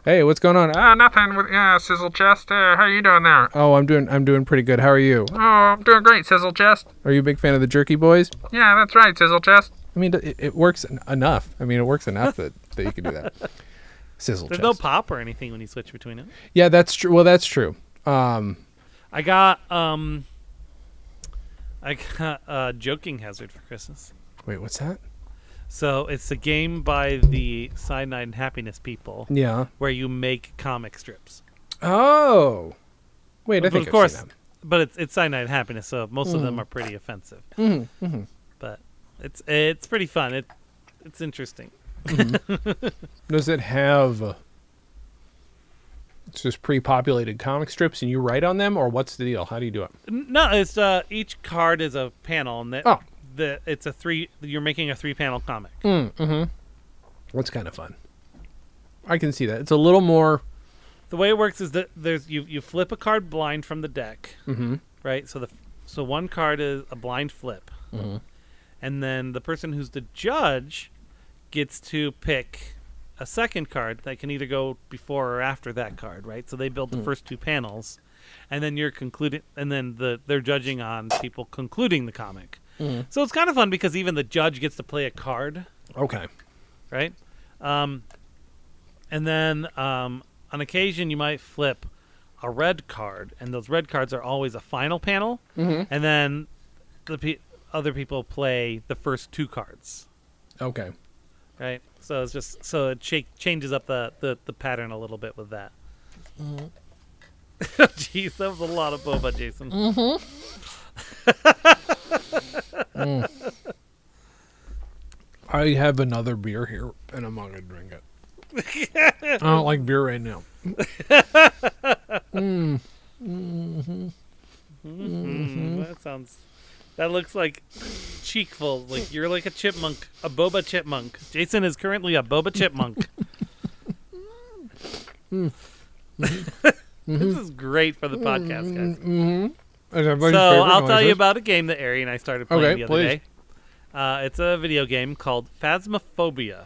hey, what's going on? Ah, nothing with yeah, sizzle chest. Uh, how you doing there? Oh, I'm doing I'm doing pretty good. How are you? Oh, I'm doing great, sizzle chest. Are you a big fan of the Jerky Boys? Yeah, that's right, sizzle chest. I mean, it, it works en- enough. I mean, it works enough that, that you can do that. <laughs> Sizzle chest. there's chest. no pop or anything when you switch between it. yeah, that's true. Well, that's true. Um, I got um, I got uh, Joking Hazard for Christmas. wait, what's that? So it's a game by the Cyanide and Happiness people. Yeah. Where you make comic strips. Oh, wait, I But think of I've course, but it's it's cyanide happiness, so most of Mm. them are pretty offensive. Mhm, mhm. But it's it's pretty fun. It it's interesting. Does it have? It's just pre-populated comic strips, and you write on them, or what's the deal? How do you do it? No, it's uh each card is a panel, and that Oh. The it's a three. You're making a three panel comic. Mm, mm-hmm. That's kind of fun. I can see that. It's a little more. The way it works is that there's you you flip a card blind from the deck, Mhm. right? So the so one card is a blind flip, Mhm. and then the person who's the judge gets to pick a second card that can either go before or after that card, right? So they build the Mm. first two panels, and then you're concluding, and then the they're judging on people concluding the comic. Mhm. So it's kind of fun because even the judge gets to play a card Okay. right? Um, and then um, on occasion you might flip a red card, and those red cards are always a final panel, Mhm. and then the pe- other people play the first two cards, Okay. right? So it's just so it cha- changes up the, the, the pattern a little bit with that. <laughs> Jeez, that was a lot of boba, Jason. <laughs> Mm. I have another beer here, and I'm not gonna drink it. I don't like beer right now. mm. hmm Mm, that sounds. That looks like cheekful. Like you're like a chipmunk, a boba chipmunk. Jason is currently a boba chipmunk. <laughs> <laughs> this is great for the podcast, guys. Mm-hmm. So I'll tell you about a game that Ari and I started playing Okay, the other please. day. Uh, it's a video game called Phasmophobia.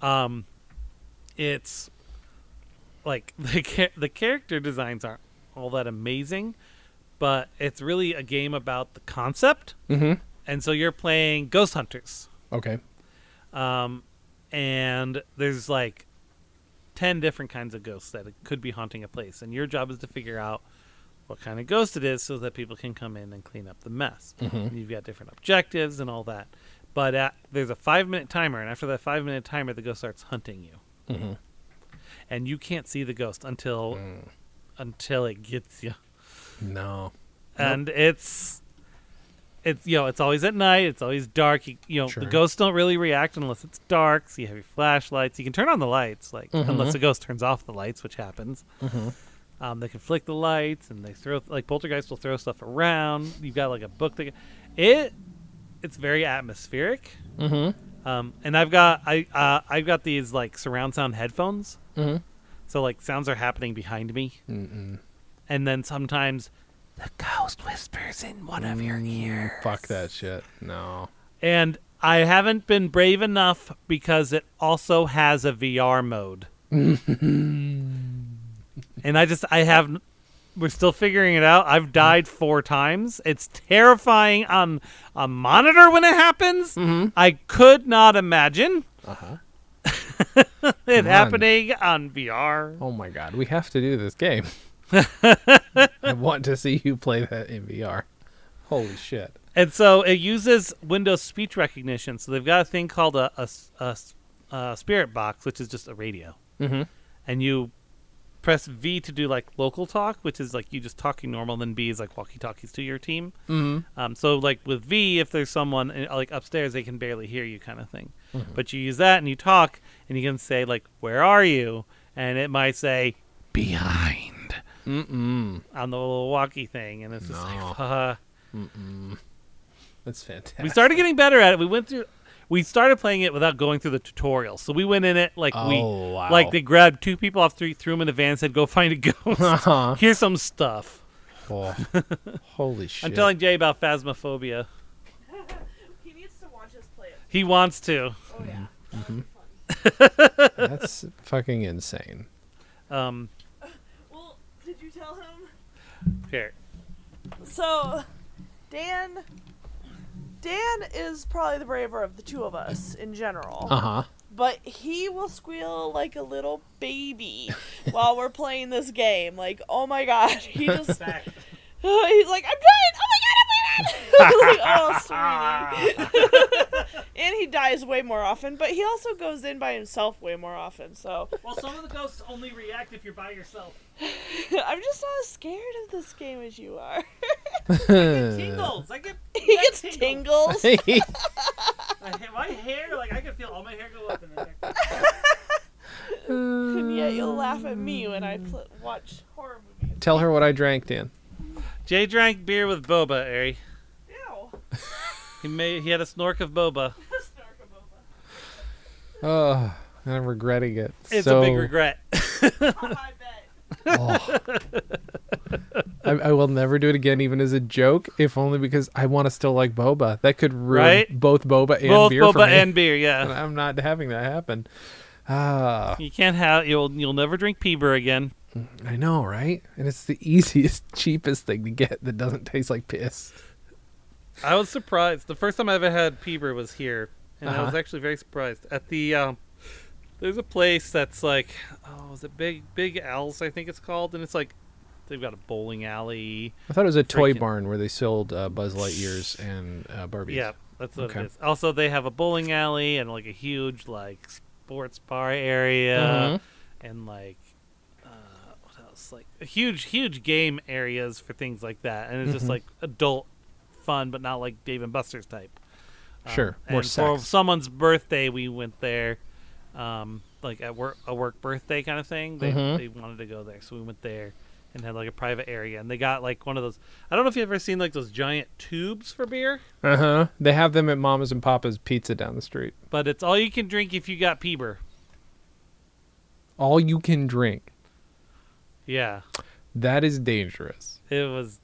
Um, it's like <laughs> the cha- the character designs aren't all that amazing, but it's really a game about the concept. Mhm. And so you're playing ghost hunters. Okay. Um, and there's like 10 different kinds of ghosts that could be haunting a place. And your job is to figure out what kind of ghost it is so that people can come in and clean up the mess. Mhm. You've got different objectives and all that. But at, there's a five minute timer, and after that five minute timer, the ghost starts hunting you. Mhm. And you can't see the ghost until until it gets you. No. And it's it's you know it's always at night. It's always dark. You, you know Sure. the ghosts don't really react unless it's dark. So you have your flashlights. You can turn on the lights, like Mhm. unless the ghost turns off the lights, which happens. Um, they can flick the lights, and they throw like poltergeist will throw stuff around. You've got like a book that it it's very atmospheric. Mm-hmm. Um, and I've got I uh, I've got these like surround sound headphones. Mhm. So like sounds are happening behind me, Mm-mm. and then sometimes the ghost whispers in one of your ears. Mm, Fuck that shit. No. And I haven't been brave enough because it also has a VR mode. <laughs> and I just I have we're still figuring it out. I've died four times. It's terrifying on a monitor when it happens. I could not imagine Uh-huh. <laughs> it Come on. happening on VR. Oh my god, we have to do this game. <laughs> I want to see you play that in VR. Holy shit. And so it uses Windows speech recognition. So they've got a thing called a a spirit box, which is just a radio. Mhm. And you press V to do like local talk, which is like you just talking normal. Then B is like walkie talkies to your team. Mhm. Um, so like with V, if there's someone uh, like upstairs, they can barely hear you, kind of thing. Mhm. But you use that and you talk, and you can say like, "Where are you?" And it might say behind Mm-mm. on the little walkie thing, and it's just No. like, uh. That's fantastic. we started getting better at it. We went through. We started playing it without going through the tutorial. So we went in it like we, Oh, wow. like they grabbed two people off three, threw them in a van, said, "Go find a ghost. Uh-huh. <laughs> <laughs> Here's some stuff." Oh. <laughs> Holy shit. I'm telling Jay about phasmophobia. He needs to watch us play it. He wants to. Oh yeah. Mhm. That's fucking insane. Um, Well, did you tell him? here. So, Dan. Dan is probably the braver of the two of us in general. Uh-huh. But he will squeal like a little baby <laughs> while we're playing this game. Like, oh my god, he <laughs> just <laughs> he's like, I'm trying. Oh my god, I'm winning! Like, <laughs> oh, sweetie. and <laughs> and he dies way more often, but he also goes in by himself way more often. So Well, some of the ghosts only react if you're by yourself. <laughs> I'm just not as scared of this game as you are. I get Tingles. I get. he gets tingles. My my hair, like I can feel all my hair go up in there. and yet you'll laugh at me when I pl- watch horror movies. Tell her what I drank, Dan. Jay drank beer with boba, Ari. Ew. <laughs> He made. He had a snork of boba. <laughs> Snork of boba. oh, I'm regretting it. It's so, a big regret. <laughs> I bet. oh. I, I will never do it again, even as a joke, if only because I want to still like boba. That could ruin Right? both boba and Both beer for boba me. and beer. And Yeah. I'm not having that happen. Ah, You can't have. You'll. You'll never drink Peeber again. I know, right? And it's the <laughs> easiest, cheapest thing to get that doesn't taste like piss. I was surprised. The first time I ever had Peeber was here, and I was Uh-huh. actually very surprised at the. Um, there's a place that's like, oh, is it Big Big Al's? I think it's called, and it's like, they've got a bowling alley. I thought it was a toy barn where they sold uh, Buzz Lightyears and uh, Barbies. Yeah, that's what Okay. it is. Also, they have a bowling alley and like a huge like sports bar area, Mhm. and like else? Like huge, huge game areas for things like that, and it's just Mhm. like adult fun, but not like Dave and Buster's type. Um, Sure, more and for someone's birthday, we went there, um, like at work, a work birthday kind of thing. They Mhm. they wanted to go there, so we went there. And had like a private area, and they got like one of those. I don't know if you've ever seen like those giant tubes for beer. Uh huh. They have them at Mama's and Papa's Pizza down the street. But it's all you can drink if you got Peeber. All you can drink. Yeah, That is dangerous. it was.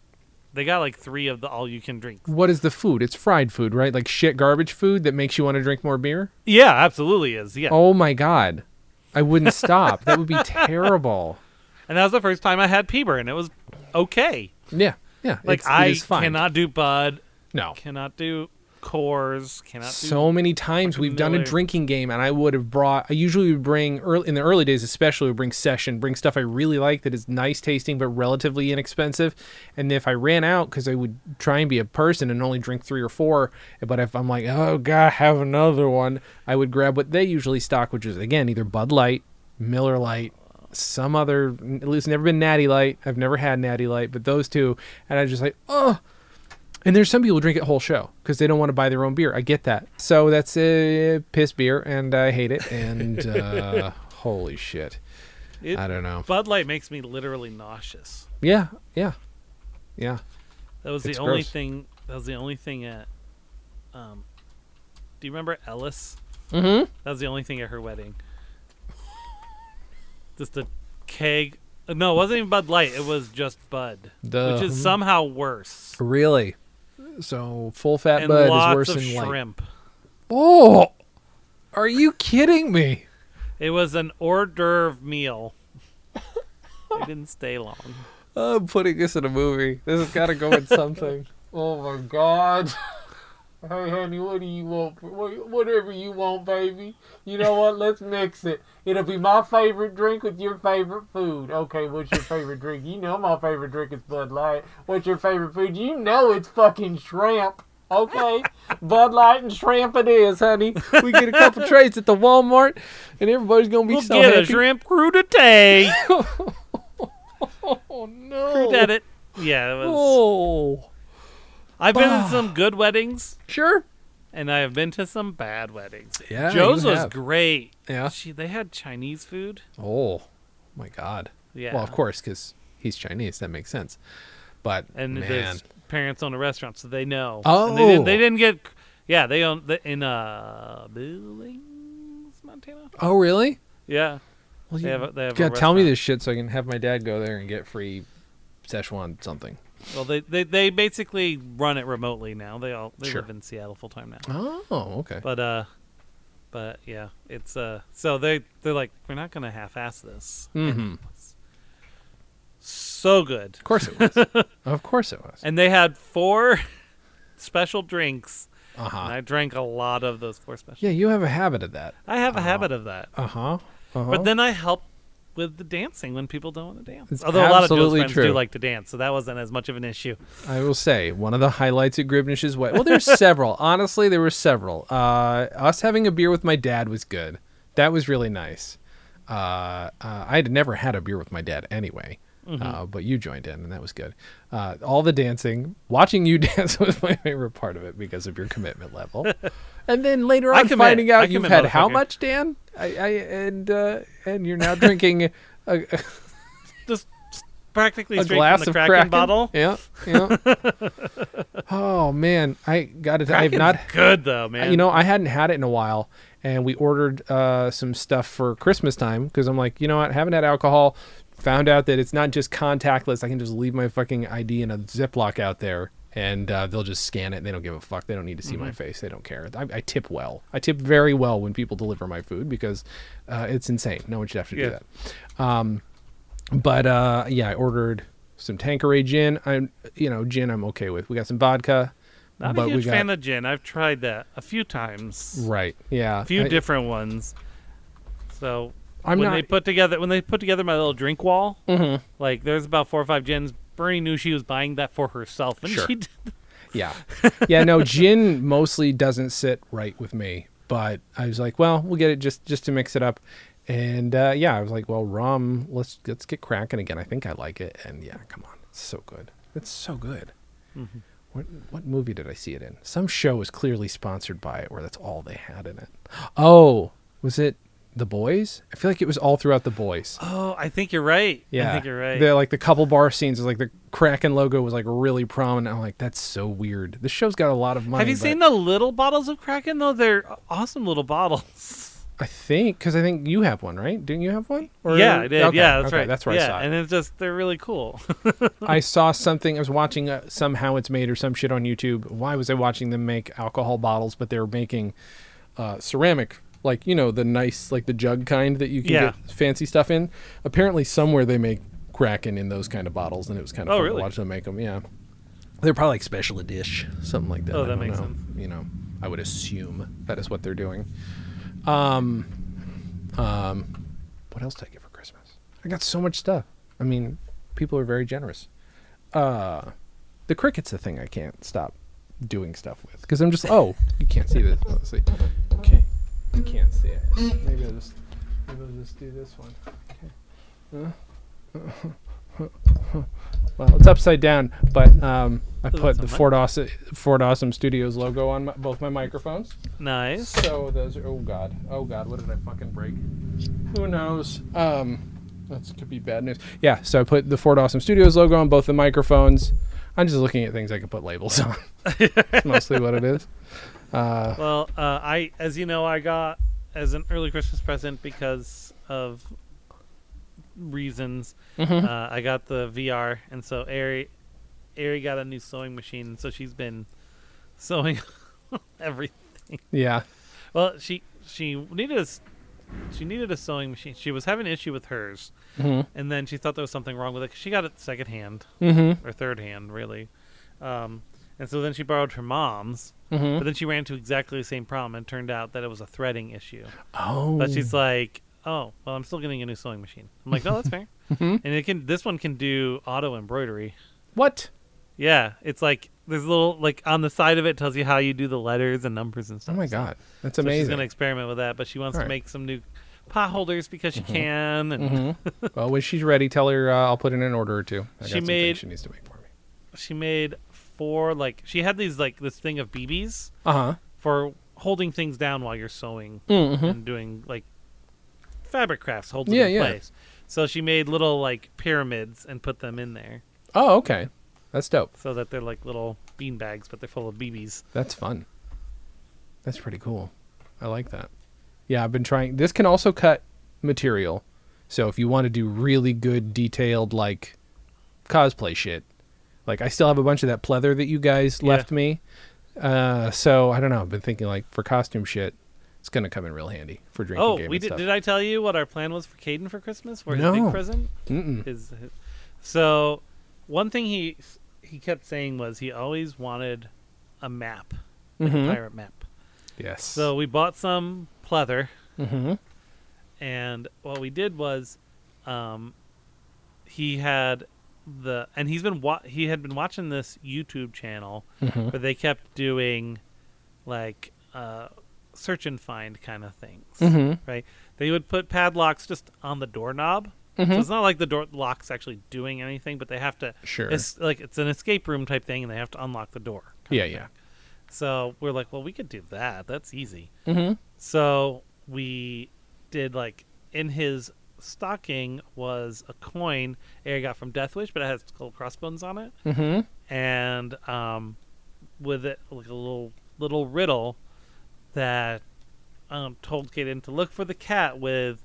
They got like three of the all you can drink. What is the food? It's fried food, right? Like shit garbage food that makes you want to drink more beer? Yeah, absolutely is. Yeah, Oh my god. I wouldn't stop. That would be <laughs> terrible. and that was the first time I had Peeber, and it was okay. Yeah. Yeah. Like I cannot do Bud, No. cannot do Coors, cannot do. So many times we've done a drinking game, and I would have brought. I usually would bring early in the early days, especially would bring session, bring stuff I really like that is nice tasting but relatively inexpensive. And if I ran out, because I would try and be a person and only drink three or four, but if I'm like, oh god, have another one, I would grab what they usually stock, which is again either Bud Light, Miller Light, some other. At least never been Natty Light. I've never had Natty Light, but those two, and I just like, oh. And there's some people who drink it whole show because they don't want to buy their own beer. I get that. So that's a piss beer, and I hate it. And uh, <laughs> holy shit, It, I don't know. Bud Light makes me literally nauseous. Yeah, yeah, yeah. That was the It's only thing. That was the only thing at. Um, do you remember Ellis? Mm-hmm. That was the only thing at her wedding. Just a keg. uh, No, it wasn't even Bud Light. It was just Bud, The which is somehow worse. really. So full fat and bud is worse than light. shrimp. Oh, are you kidding me? It was an hors d'oeuvre meal. they didn't stay long. <laughs> I'm putting this in a movie. This has got to go in something. <laughs> oh my god. <laughs> Hey, honey, what do you want? Whatever you want, baby. You know what? <laughs> Let's mix it. It'll be my favorite drink with your favorite food. Okay, what's your favorite drink? You know my favorite drink is Bud Light. What's your favorite food? You know it's fucking shrimp. Okay, <laughs> Bud Light and shrimp it is, honey. We get a couple <laughs> trays at the Walmart, and everybody's gonna be We'll so get a happy. shrimp crudité. oh no! Crudette. Yeah, it was. Oh, I've been to some good weddings, sure. and I have been to some bad weddings. Yeah, Joe's you was have. great. Yeah. She, they had Chinese food. Oh, my God. Yeah. Well, of course, because he's Chinese. That makes sense. But and man, his parents own a restaurant, so they know. And they, didn't, they Oh. didn't get. Yeah, they own the, in uh Billings, Montana. oh really? Yeah, Well, they have a, they have a gotta tell me restaurant. this shit so I can have my dad go there and get free Szechuan something. Well, they, they they basically run it remotely now. They all they Sure. live in Seattle full time now. Oh, okay. But uh, but yeah, it's uh. So they they're like, we're not gonna half-ass this. And Mhm. So good. Of course it was. <laughs> of course it was. And they had four <laughs> special drinks, Uh-huh. I drank a lot of those four special. Yeah, you have a habit of that. I have a Uh-huh. habit of that. Uh huh. Uh-huh. But then I help with the dancing when people don't want to dance. It's Although a lot of Joe's friends true. do like to dance, so that wasn't as much of an issue. I will say one of the highlights at Gribnish's way. Well, there's several. <laughs> Honestly, there were several. Uh, us having a beer with my dad was good. That was really nice. Uh, uh, I had never had a beer with my dad anyway, Mm-hmm. uh, but you joined in, and that was good. Uh, all the dancing, watching you <laughs> dance was my favorite part of it because of your commitment level. <laughs> and then later I on, commit. finding I out you've had how much, Dan? I, I and uh, and you're now drinking a, a, <laughs> Just practically a glass from the of Kraken, Kraken bottle. Yeah, yeah. <laughs> oh man, I got it. I've not. good though, man. You know, I hadn't had it in a while, and we ordered uh, some stuff for Christmas time because I'm like, you know what, haven't had alcohol. Found out that it's not just contactless. I can just leave my fucking ID in a Ziploc out there, and uh, they'll just scan it. They don't give a fuck. They don't need to see my face. They don't care. I, I tip well. I tip very well when people deliver my food because uh, it's insane. No one should have to Yeah. do that. Um, but uh, yeah, I ordered some Tanqueray gin. I'm, you know, gin I'm okay with. We got some vodka. Not but a huge got fan of gin. I've tried that a few times, right. Yeah, a few I- different ones. So I'm when not. they put together when they put together my little drink wall, Mhm. like there's about four or five gins. Bernie knew she was buying that for herself, and Sure. she did. Yeah. <laughs> Yeah, no, gin mostly doesn't sit right with me. But I was like, well, we'll get it just just to mix it up. And uh, yeah, I was like, well, rum, let's let's get cracking again. I think I like it. And yeah, come on. It's so good. It's so good. What what movie did I see it in? Some show was clearly sponsored by it where that's all they had in it. Oh, was it The Boys? I feel like it was all throughout The Boys. Oh, I think you're right. Yeah, I think you're right. The like the couple bar scenes was like the Kraken logo was like really prominent. I'm like, that's so weird. This show's got a lot of money. Have you but seen the little bottles of Kraken though? They're awesome little bottles. <laughs> I think because I think you have one, right? Didn't you have one? Or- yeah, I did. Okay, yeah, that's okay, right. That's where yeah, I saw it. and it's just they're really cool. <laughs> I saw something. I was watching uh, somehow it's made or some shit on YouTube. Why was I watching them make alcohol bottles? But they were making uh, ceramic, like you know the nice, like the jug kind that you can Yeah. get fancy stuff in. Apparently, somewhere they make Kraken in those kind of bottles, and it was kind of Oh, fun really? to watch them make them. Yeah, they're probably like special edition, something like that. Oh, that makes know. sense. You know, I would assume that is what they're doing. Um, um, what else did I get for Christmas? I got so much stuff. I mean, people are very generous. Uh, the Cricut's the thing I can't stop doing stuff with because I'm just oh you can't see this. Let's see. Okay, you can't see it. Maybe I'll just maybe I'll just do this one. Okay. Uh, well, it's upside down, but um, I put the. Ford Awesome, Ford Awesome Studios logo on my, both my microphones. nice. So those are oh god, oh god, what did I fucking break? Who knows? Um, that could be bad news. Yeah, so I put the Ford Awesome Studios logo on both the microphones. I'm just looking at things I can put labels on. <laughs> That's mostly what it is. Uh, Well, uh, I, as you know, I got as an early Christmas present because of reasons. Mhm. Uh, I got the VR, and so Ari, Ari got a new sewing machine, so she's been <laughs> sewing <laughs> everything. yeah. Well, she she needed a she needed a sewing machine. She was having an issue with hers, Mhm. and then she thought there was something wrong with it 'cause she got it second hand Mhm. or third hand, really. Um, and so then she borrowed her mom's, Mhm. but then she ran into exactly the same problem, and turned out that it was a threading issue. Oh. But she's like, "Oh, well, I'm still getting a new sewing machine." I'm like, "No, that's fair." <laughs> Mhm. And it can. This one can do auto embroidery. What? Yeah, it's like there's a little like on the side of it tells you how you do the letters and numbers and stuff. Oh my god, that's so She's gonna experiment with that, but she wants Alright. to make some new pot holders because she can. And Mhm. <laughs> well, when she's ready, tell her uh, I'll put in an order or two. I got She made- she needs to make for me. she made four like she had these like this thing of BBs Uh huh. for holding things down while you're sewing Mhm. and doing like fabric crafts, holds Yeah, them in yeah. place. So she made little like pyramids and put them in there Oh, okay. That's dope. so that they're like little bean bags, but they're full of BBs. That's fun. That's pretty cool. I like that. Yeah, I've been trying. This can also cut material. So if you want to do really good, detailed, like cosplay shit, like I still have a bunch of that pleather that you guys Yeah. left me. Uh, so I don't know. I've been thinking like for costume shit, it's gonna come in real handy for drinking Oh, game we and did. Did I tell you what our plan was for Caden for Christmas? For his No. big present? His, his- so one thing he he kept saying was he always wanted a map, like Mhm. a pirate map. Yes. So we bought some pleather, Mm-hmm. and what we did was um, he had the and he's been wa- he had been watching this YouTube channel Mhm. where they kept doing like uh, search and find kind of things, Mhm. right? They would put padlocks just on the doorknob. Mhm. So it's not like the door lock's actually doing anything, but they have to. Sure. It's like it's an escape room type thing, and they have to unlock the door. Yeah, yeah. So we're like, well, we could do that. That's easy. Mhm. So we did like in his stocking was a coin Ari got from Deathwish, but it has skull crossbones on it, Mhm. and um, with it like a little little riddle that um, told Kaden to look for the cat with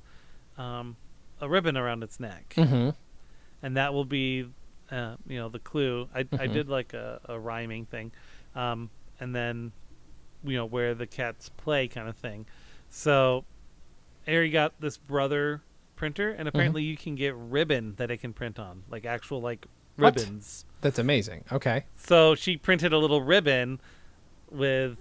um, a ribbon around its neck, Mhm. and that will be uh, you know the clue. I I Mhm. did like a, a rhyming thing, um, and then you know where the cats play kind of thing. So Ari got this brother printer, and apparently you can get ribbon that it can print on, like actual like What? ribbons. That's amazing. Okay. So she printed a little ribbon with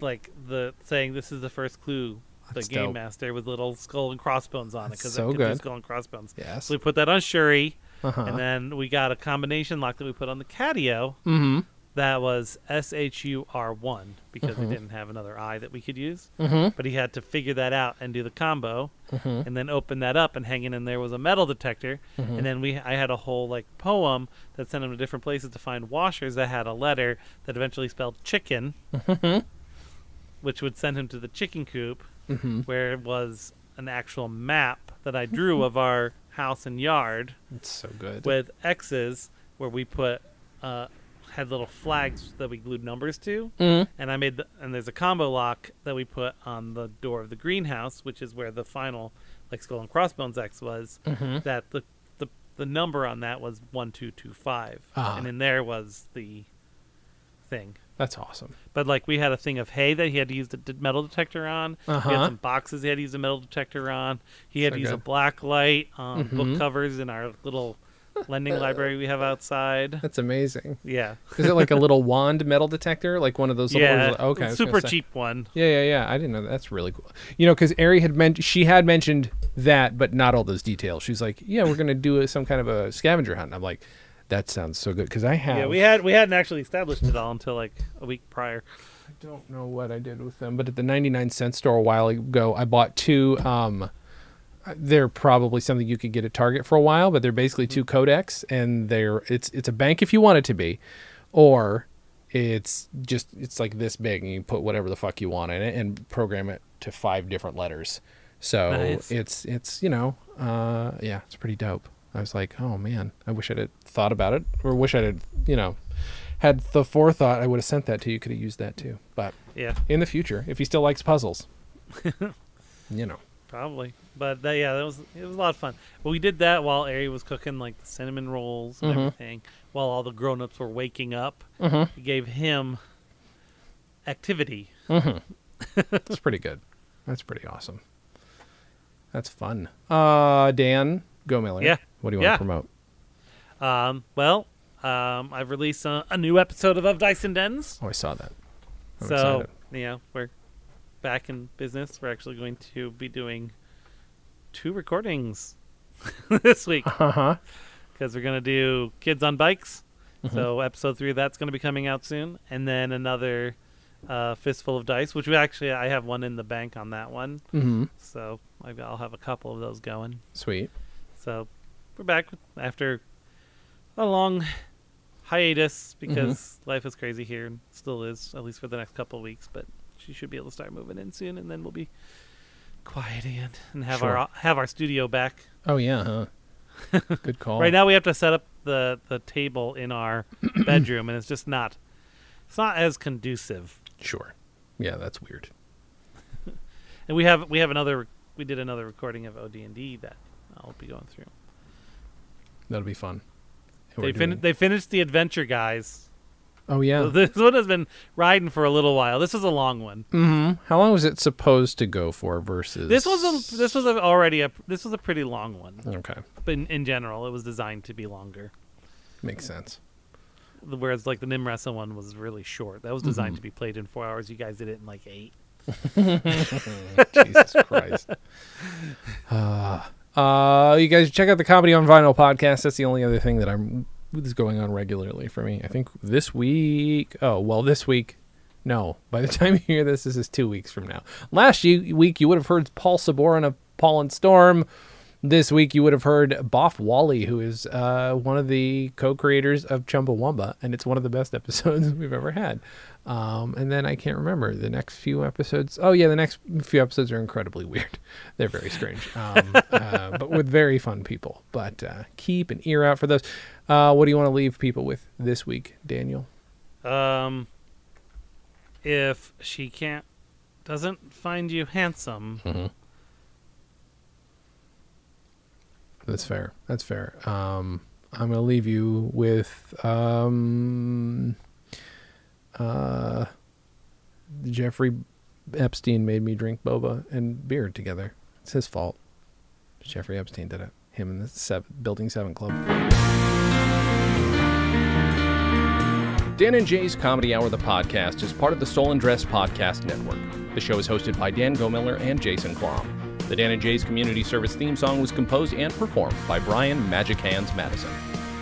like the saying this is the first clue. That's the game dope. master with little skull and crossbones on it because so it could do good. skull and crossbones. Yes. So we put that on Shuri, Uh-huh. and then we got a combination lock that we put on the Catio. Mhm. That was S H U R one because Mhm. we didn't have another I that we could use. Mhm. But he had to figure that out and do the combo, Mhm. and then open that up, and hanging in there was a metal detector. Mhm. And then we, I had a whole like poem that sent him to different places to find washers that had a letter that eventually spelled chicken, Mhm. which would send him to the chicken coop, Mhm. where it was an actual map that I drew of our house and yard. It's so good. With X's where we put uh, had little flags that we glued numbers to, Mhm. and I made the, and there's a combo lock that we put on the door of the greenhouse, which is where the final like skull and crossbones X was. Mhm. That the, the the number on that was one two two five, Ah. and in there was the thing. That's awesome. But like we had a thing of hay that he had to use the d- metal detector on. We Uh-huh. had some boxes he had to use a metal detector on. He had So to use a black light on Mhm. book covers in our little lending library we have outside. That's amazing. Yeah. Is it like a <laughs> little wand metal detector, like one of those? Little Yeah, ones? Okay. I was gonna super cheap one. Yeah, yeah, yeah. I didn't know that. That's really cool. You know, because Ari had mentioned she had mentioned that, but not all those details. She's like, "Yeah, we're gonna do a, some kind of a scavenger hunt." And I'm like, "That sounds so good." Because I have. Yeah, we had we hadn't actually established it all until like a week prior. I don't know what I did with them, but at the 99 cent store a while ago, I bought two. Um, they're probably something you could get at Target for a while, but they're basically two cryptexes, and they're it's it's a bank if you want it to be, or it's just it's like this big, and you put whatever the fuck you want in it and program it to five different letters. So Nice. it's it's you know uh, yeah, it's pretty dope. I was like, oh man, I wish I'd have thought about it, or wish I'd have, you know had the forethought. I would have sent that to you. Could have used that too, but Yeah. in the future, if he still likes puzzles, <laughs> you know. Probably, but that, yeah, that was it was a lot of fun. But we did that while Ari was cooking like the cinnamon rolls and Mhm. everything, while all the grown-ups were waking up. Mhm. We gave him activity. Mm-hmm. <laughs> That's pretty good. That's pretty awesome. That's fun. Uh, Dan, go Miller. Yeah. What do you Yeah. want to promote? Um, well, um, I've released a, a new episode of Of Dice and Dens. Oh, I saw that. I'm so excited. you know we're back in business. We're actually going to be doing two recordings <laughs> this week Uh-huh. because we're going to do Kids on Bikes. Mhm. So episode three of that's going to be coming out soon, and then another uh, Fistful of Dice, which we actually I have one in the bank on that one. Mhm. So I've- I'll have a couple of those going. Sweet. So we're back after a long hiatus because life is crazy here and still is, at least for the next couple of weeks. But she should be able to start moving in soon, and then we'll be quiet again and have Sure. our have our studio back. Oh yeah, huh? <laughs> Good call. Right now we have to set up the the table in our <clears throat> bedroom, and it's just not it's not as conducive. Sure. Yeah, that's weird. <laughs> And we have we have another we did another recording of OD and D that I'll be going through. That'll be fun. And They fin- doing- they finished the adventure guys. Oh yeah. <laughs> This one has been riding for a little while. This is a long one. Mm-hmm. How long was it supposed to go for? Versus This was a this was a, already a this was a pretty long one. Okay. But in, in general, it was designed to be longer. Makes sense. Whereas like the Nimrasa one was really short. That was designed Mhm. to be played in four hours. You guys did it in like eight. <laughs> Jesus Christ. Uh, <laughs> Uh, you guys check out the Comedy on Vinyl podcast. That's the only other thing that I'm that's going on regularly for me. I think this week. Oh well, this week. No, by the <laughs> time you hear this, this is two weeks from now. Last week, you would have heard Paul Sabourin of Paul and Storm. This week, you would have heard Boff Whalley, who is uh, one of the co-creators of Chumbawamba, and it's one of the best <laughs> episodes we've ever had. Um, and then I can't remember the next few episodes. Oh yeah, the next few episodes are incredibly <laughs> weird. They're very strange, um, uh, but with very fun people. But uh, keep an ear out for those. Uh, what do you want to leave people with this week, Daniel? Um, if she can't, doesn't find you handsome, Mm-hmm. That's fair. That's fair. Um, I'm to leave you with um, uh, Jeffrey Epstein made me drink boba and beer together. It's his fault. Jeffrey Epstein did it. Him and the seven, Building 7 Club. Dan and Jay's Comedy Hour, the podcast, is part of the Stolen Dress Podcast Network. The show is hosted by Dan Gomiller and Jason Klamm. The Dan and Jay's Community Service theme song was composed and performed by Brian Magic Hands Madison.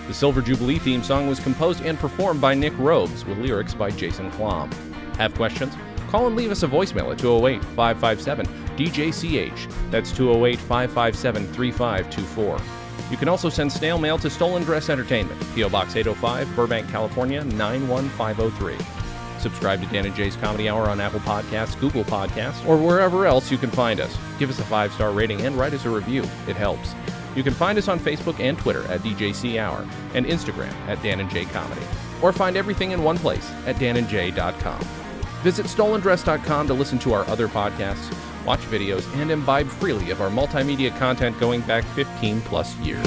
The Silver Jubilee theme song was composed and performed by Nick Robes with lyrics by Jason Klamm. Have questions? Call and leave us a voicemail at 208 557 DJCH. That's 208 557 3524. You can also send snail mail to Stolen Dress Entertainment, P.O. Box 805, Burbank, California 91503. Subscribe to Dan and Jay's Comedy Hour on Apple Podcasts, Google Podcasts, or wherever else you can find us. Give us a five star rating and write us a review. It helps. You can find us on Facebook and Twitter at DJC Hour and Instagram at Dan and Jay Comedy. Or find everything in one place at danandjay.com. Visit stolendress.com to listen to our other podcasts, watch videos, and imbibe freely of our multimedia content going back 15 plus years.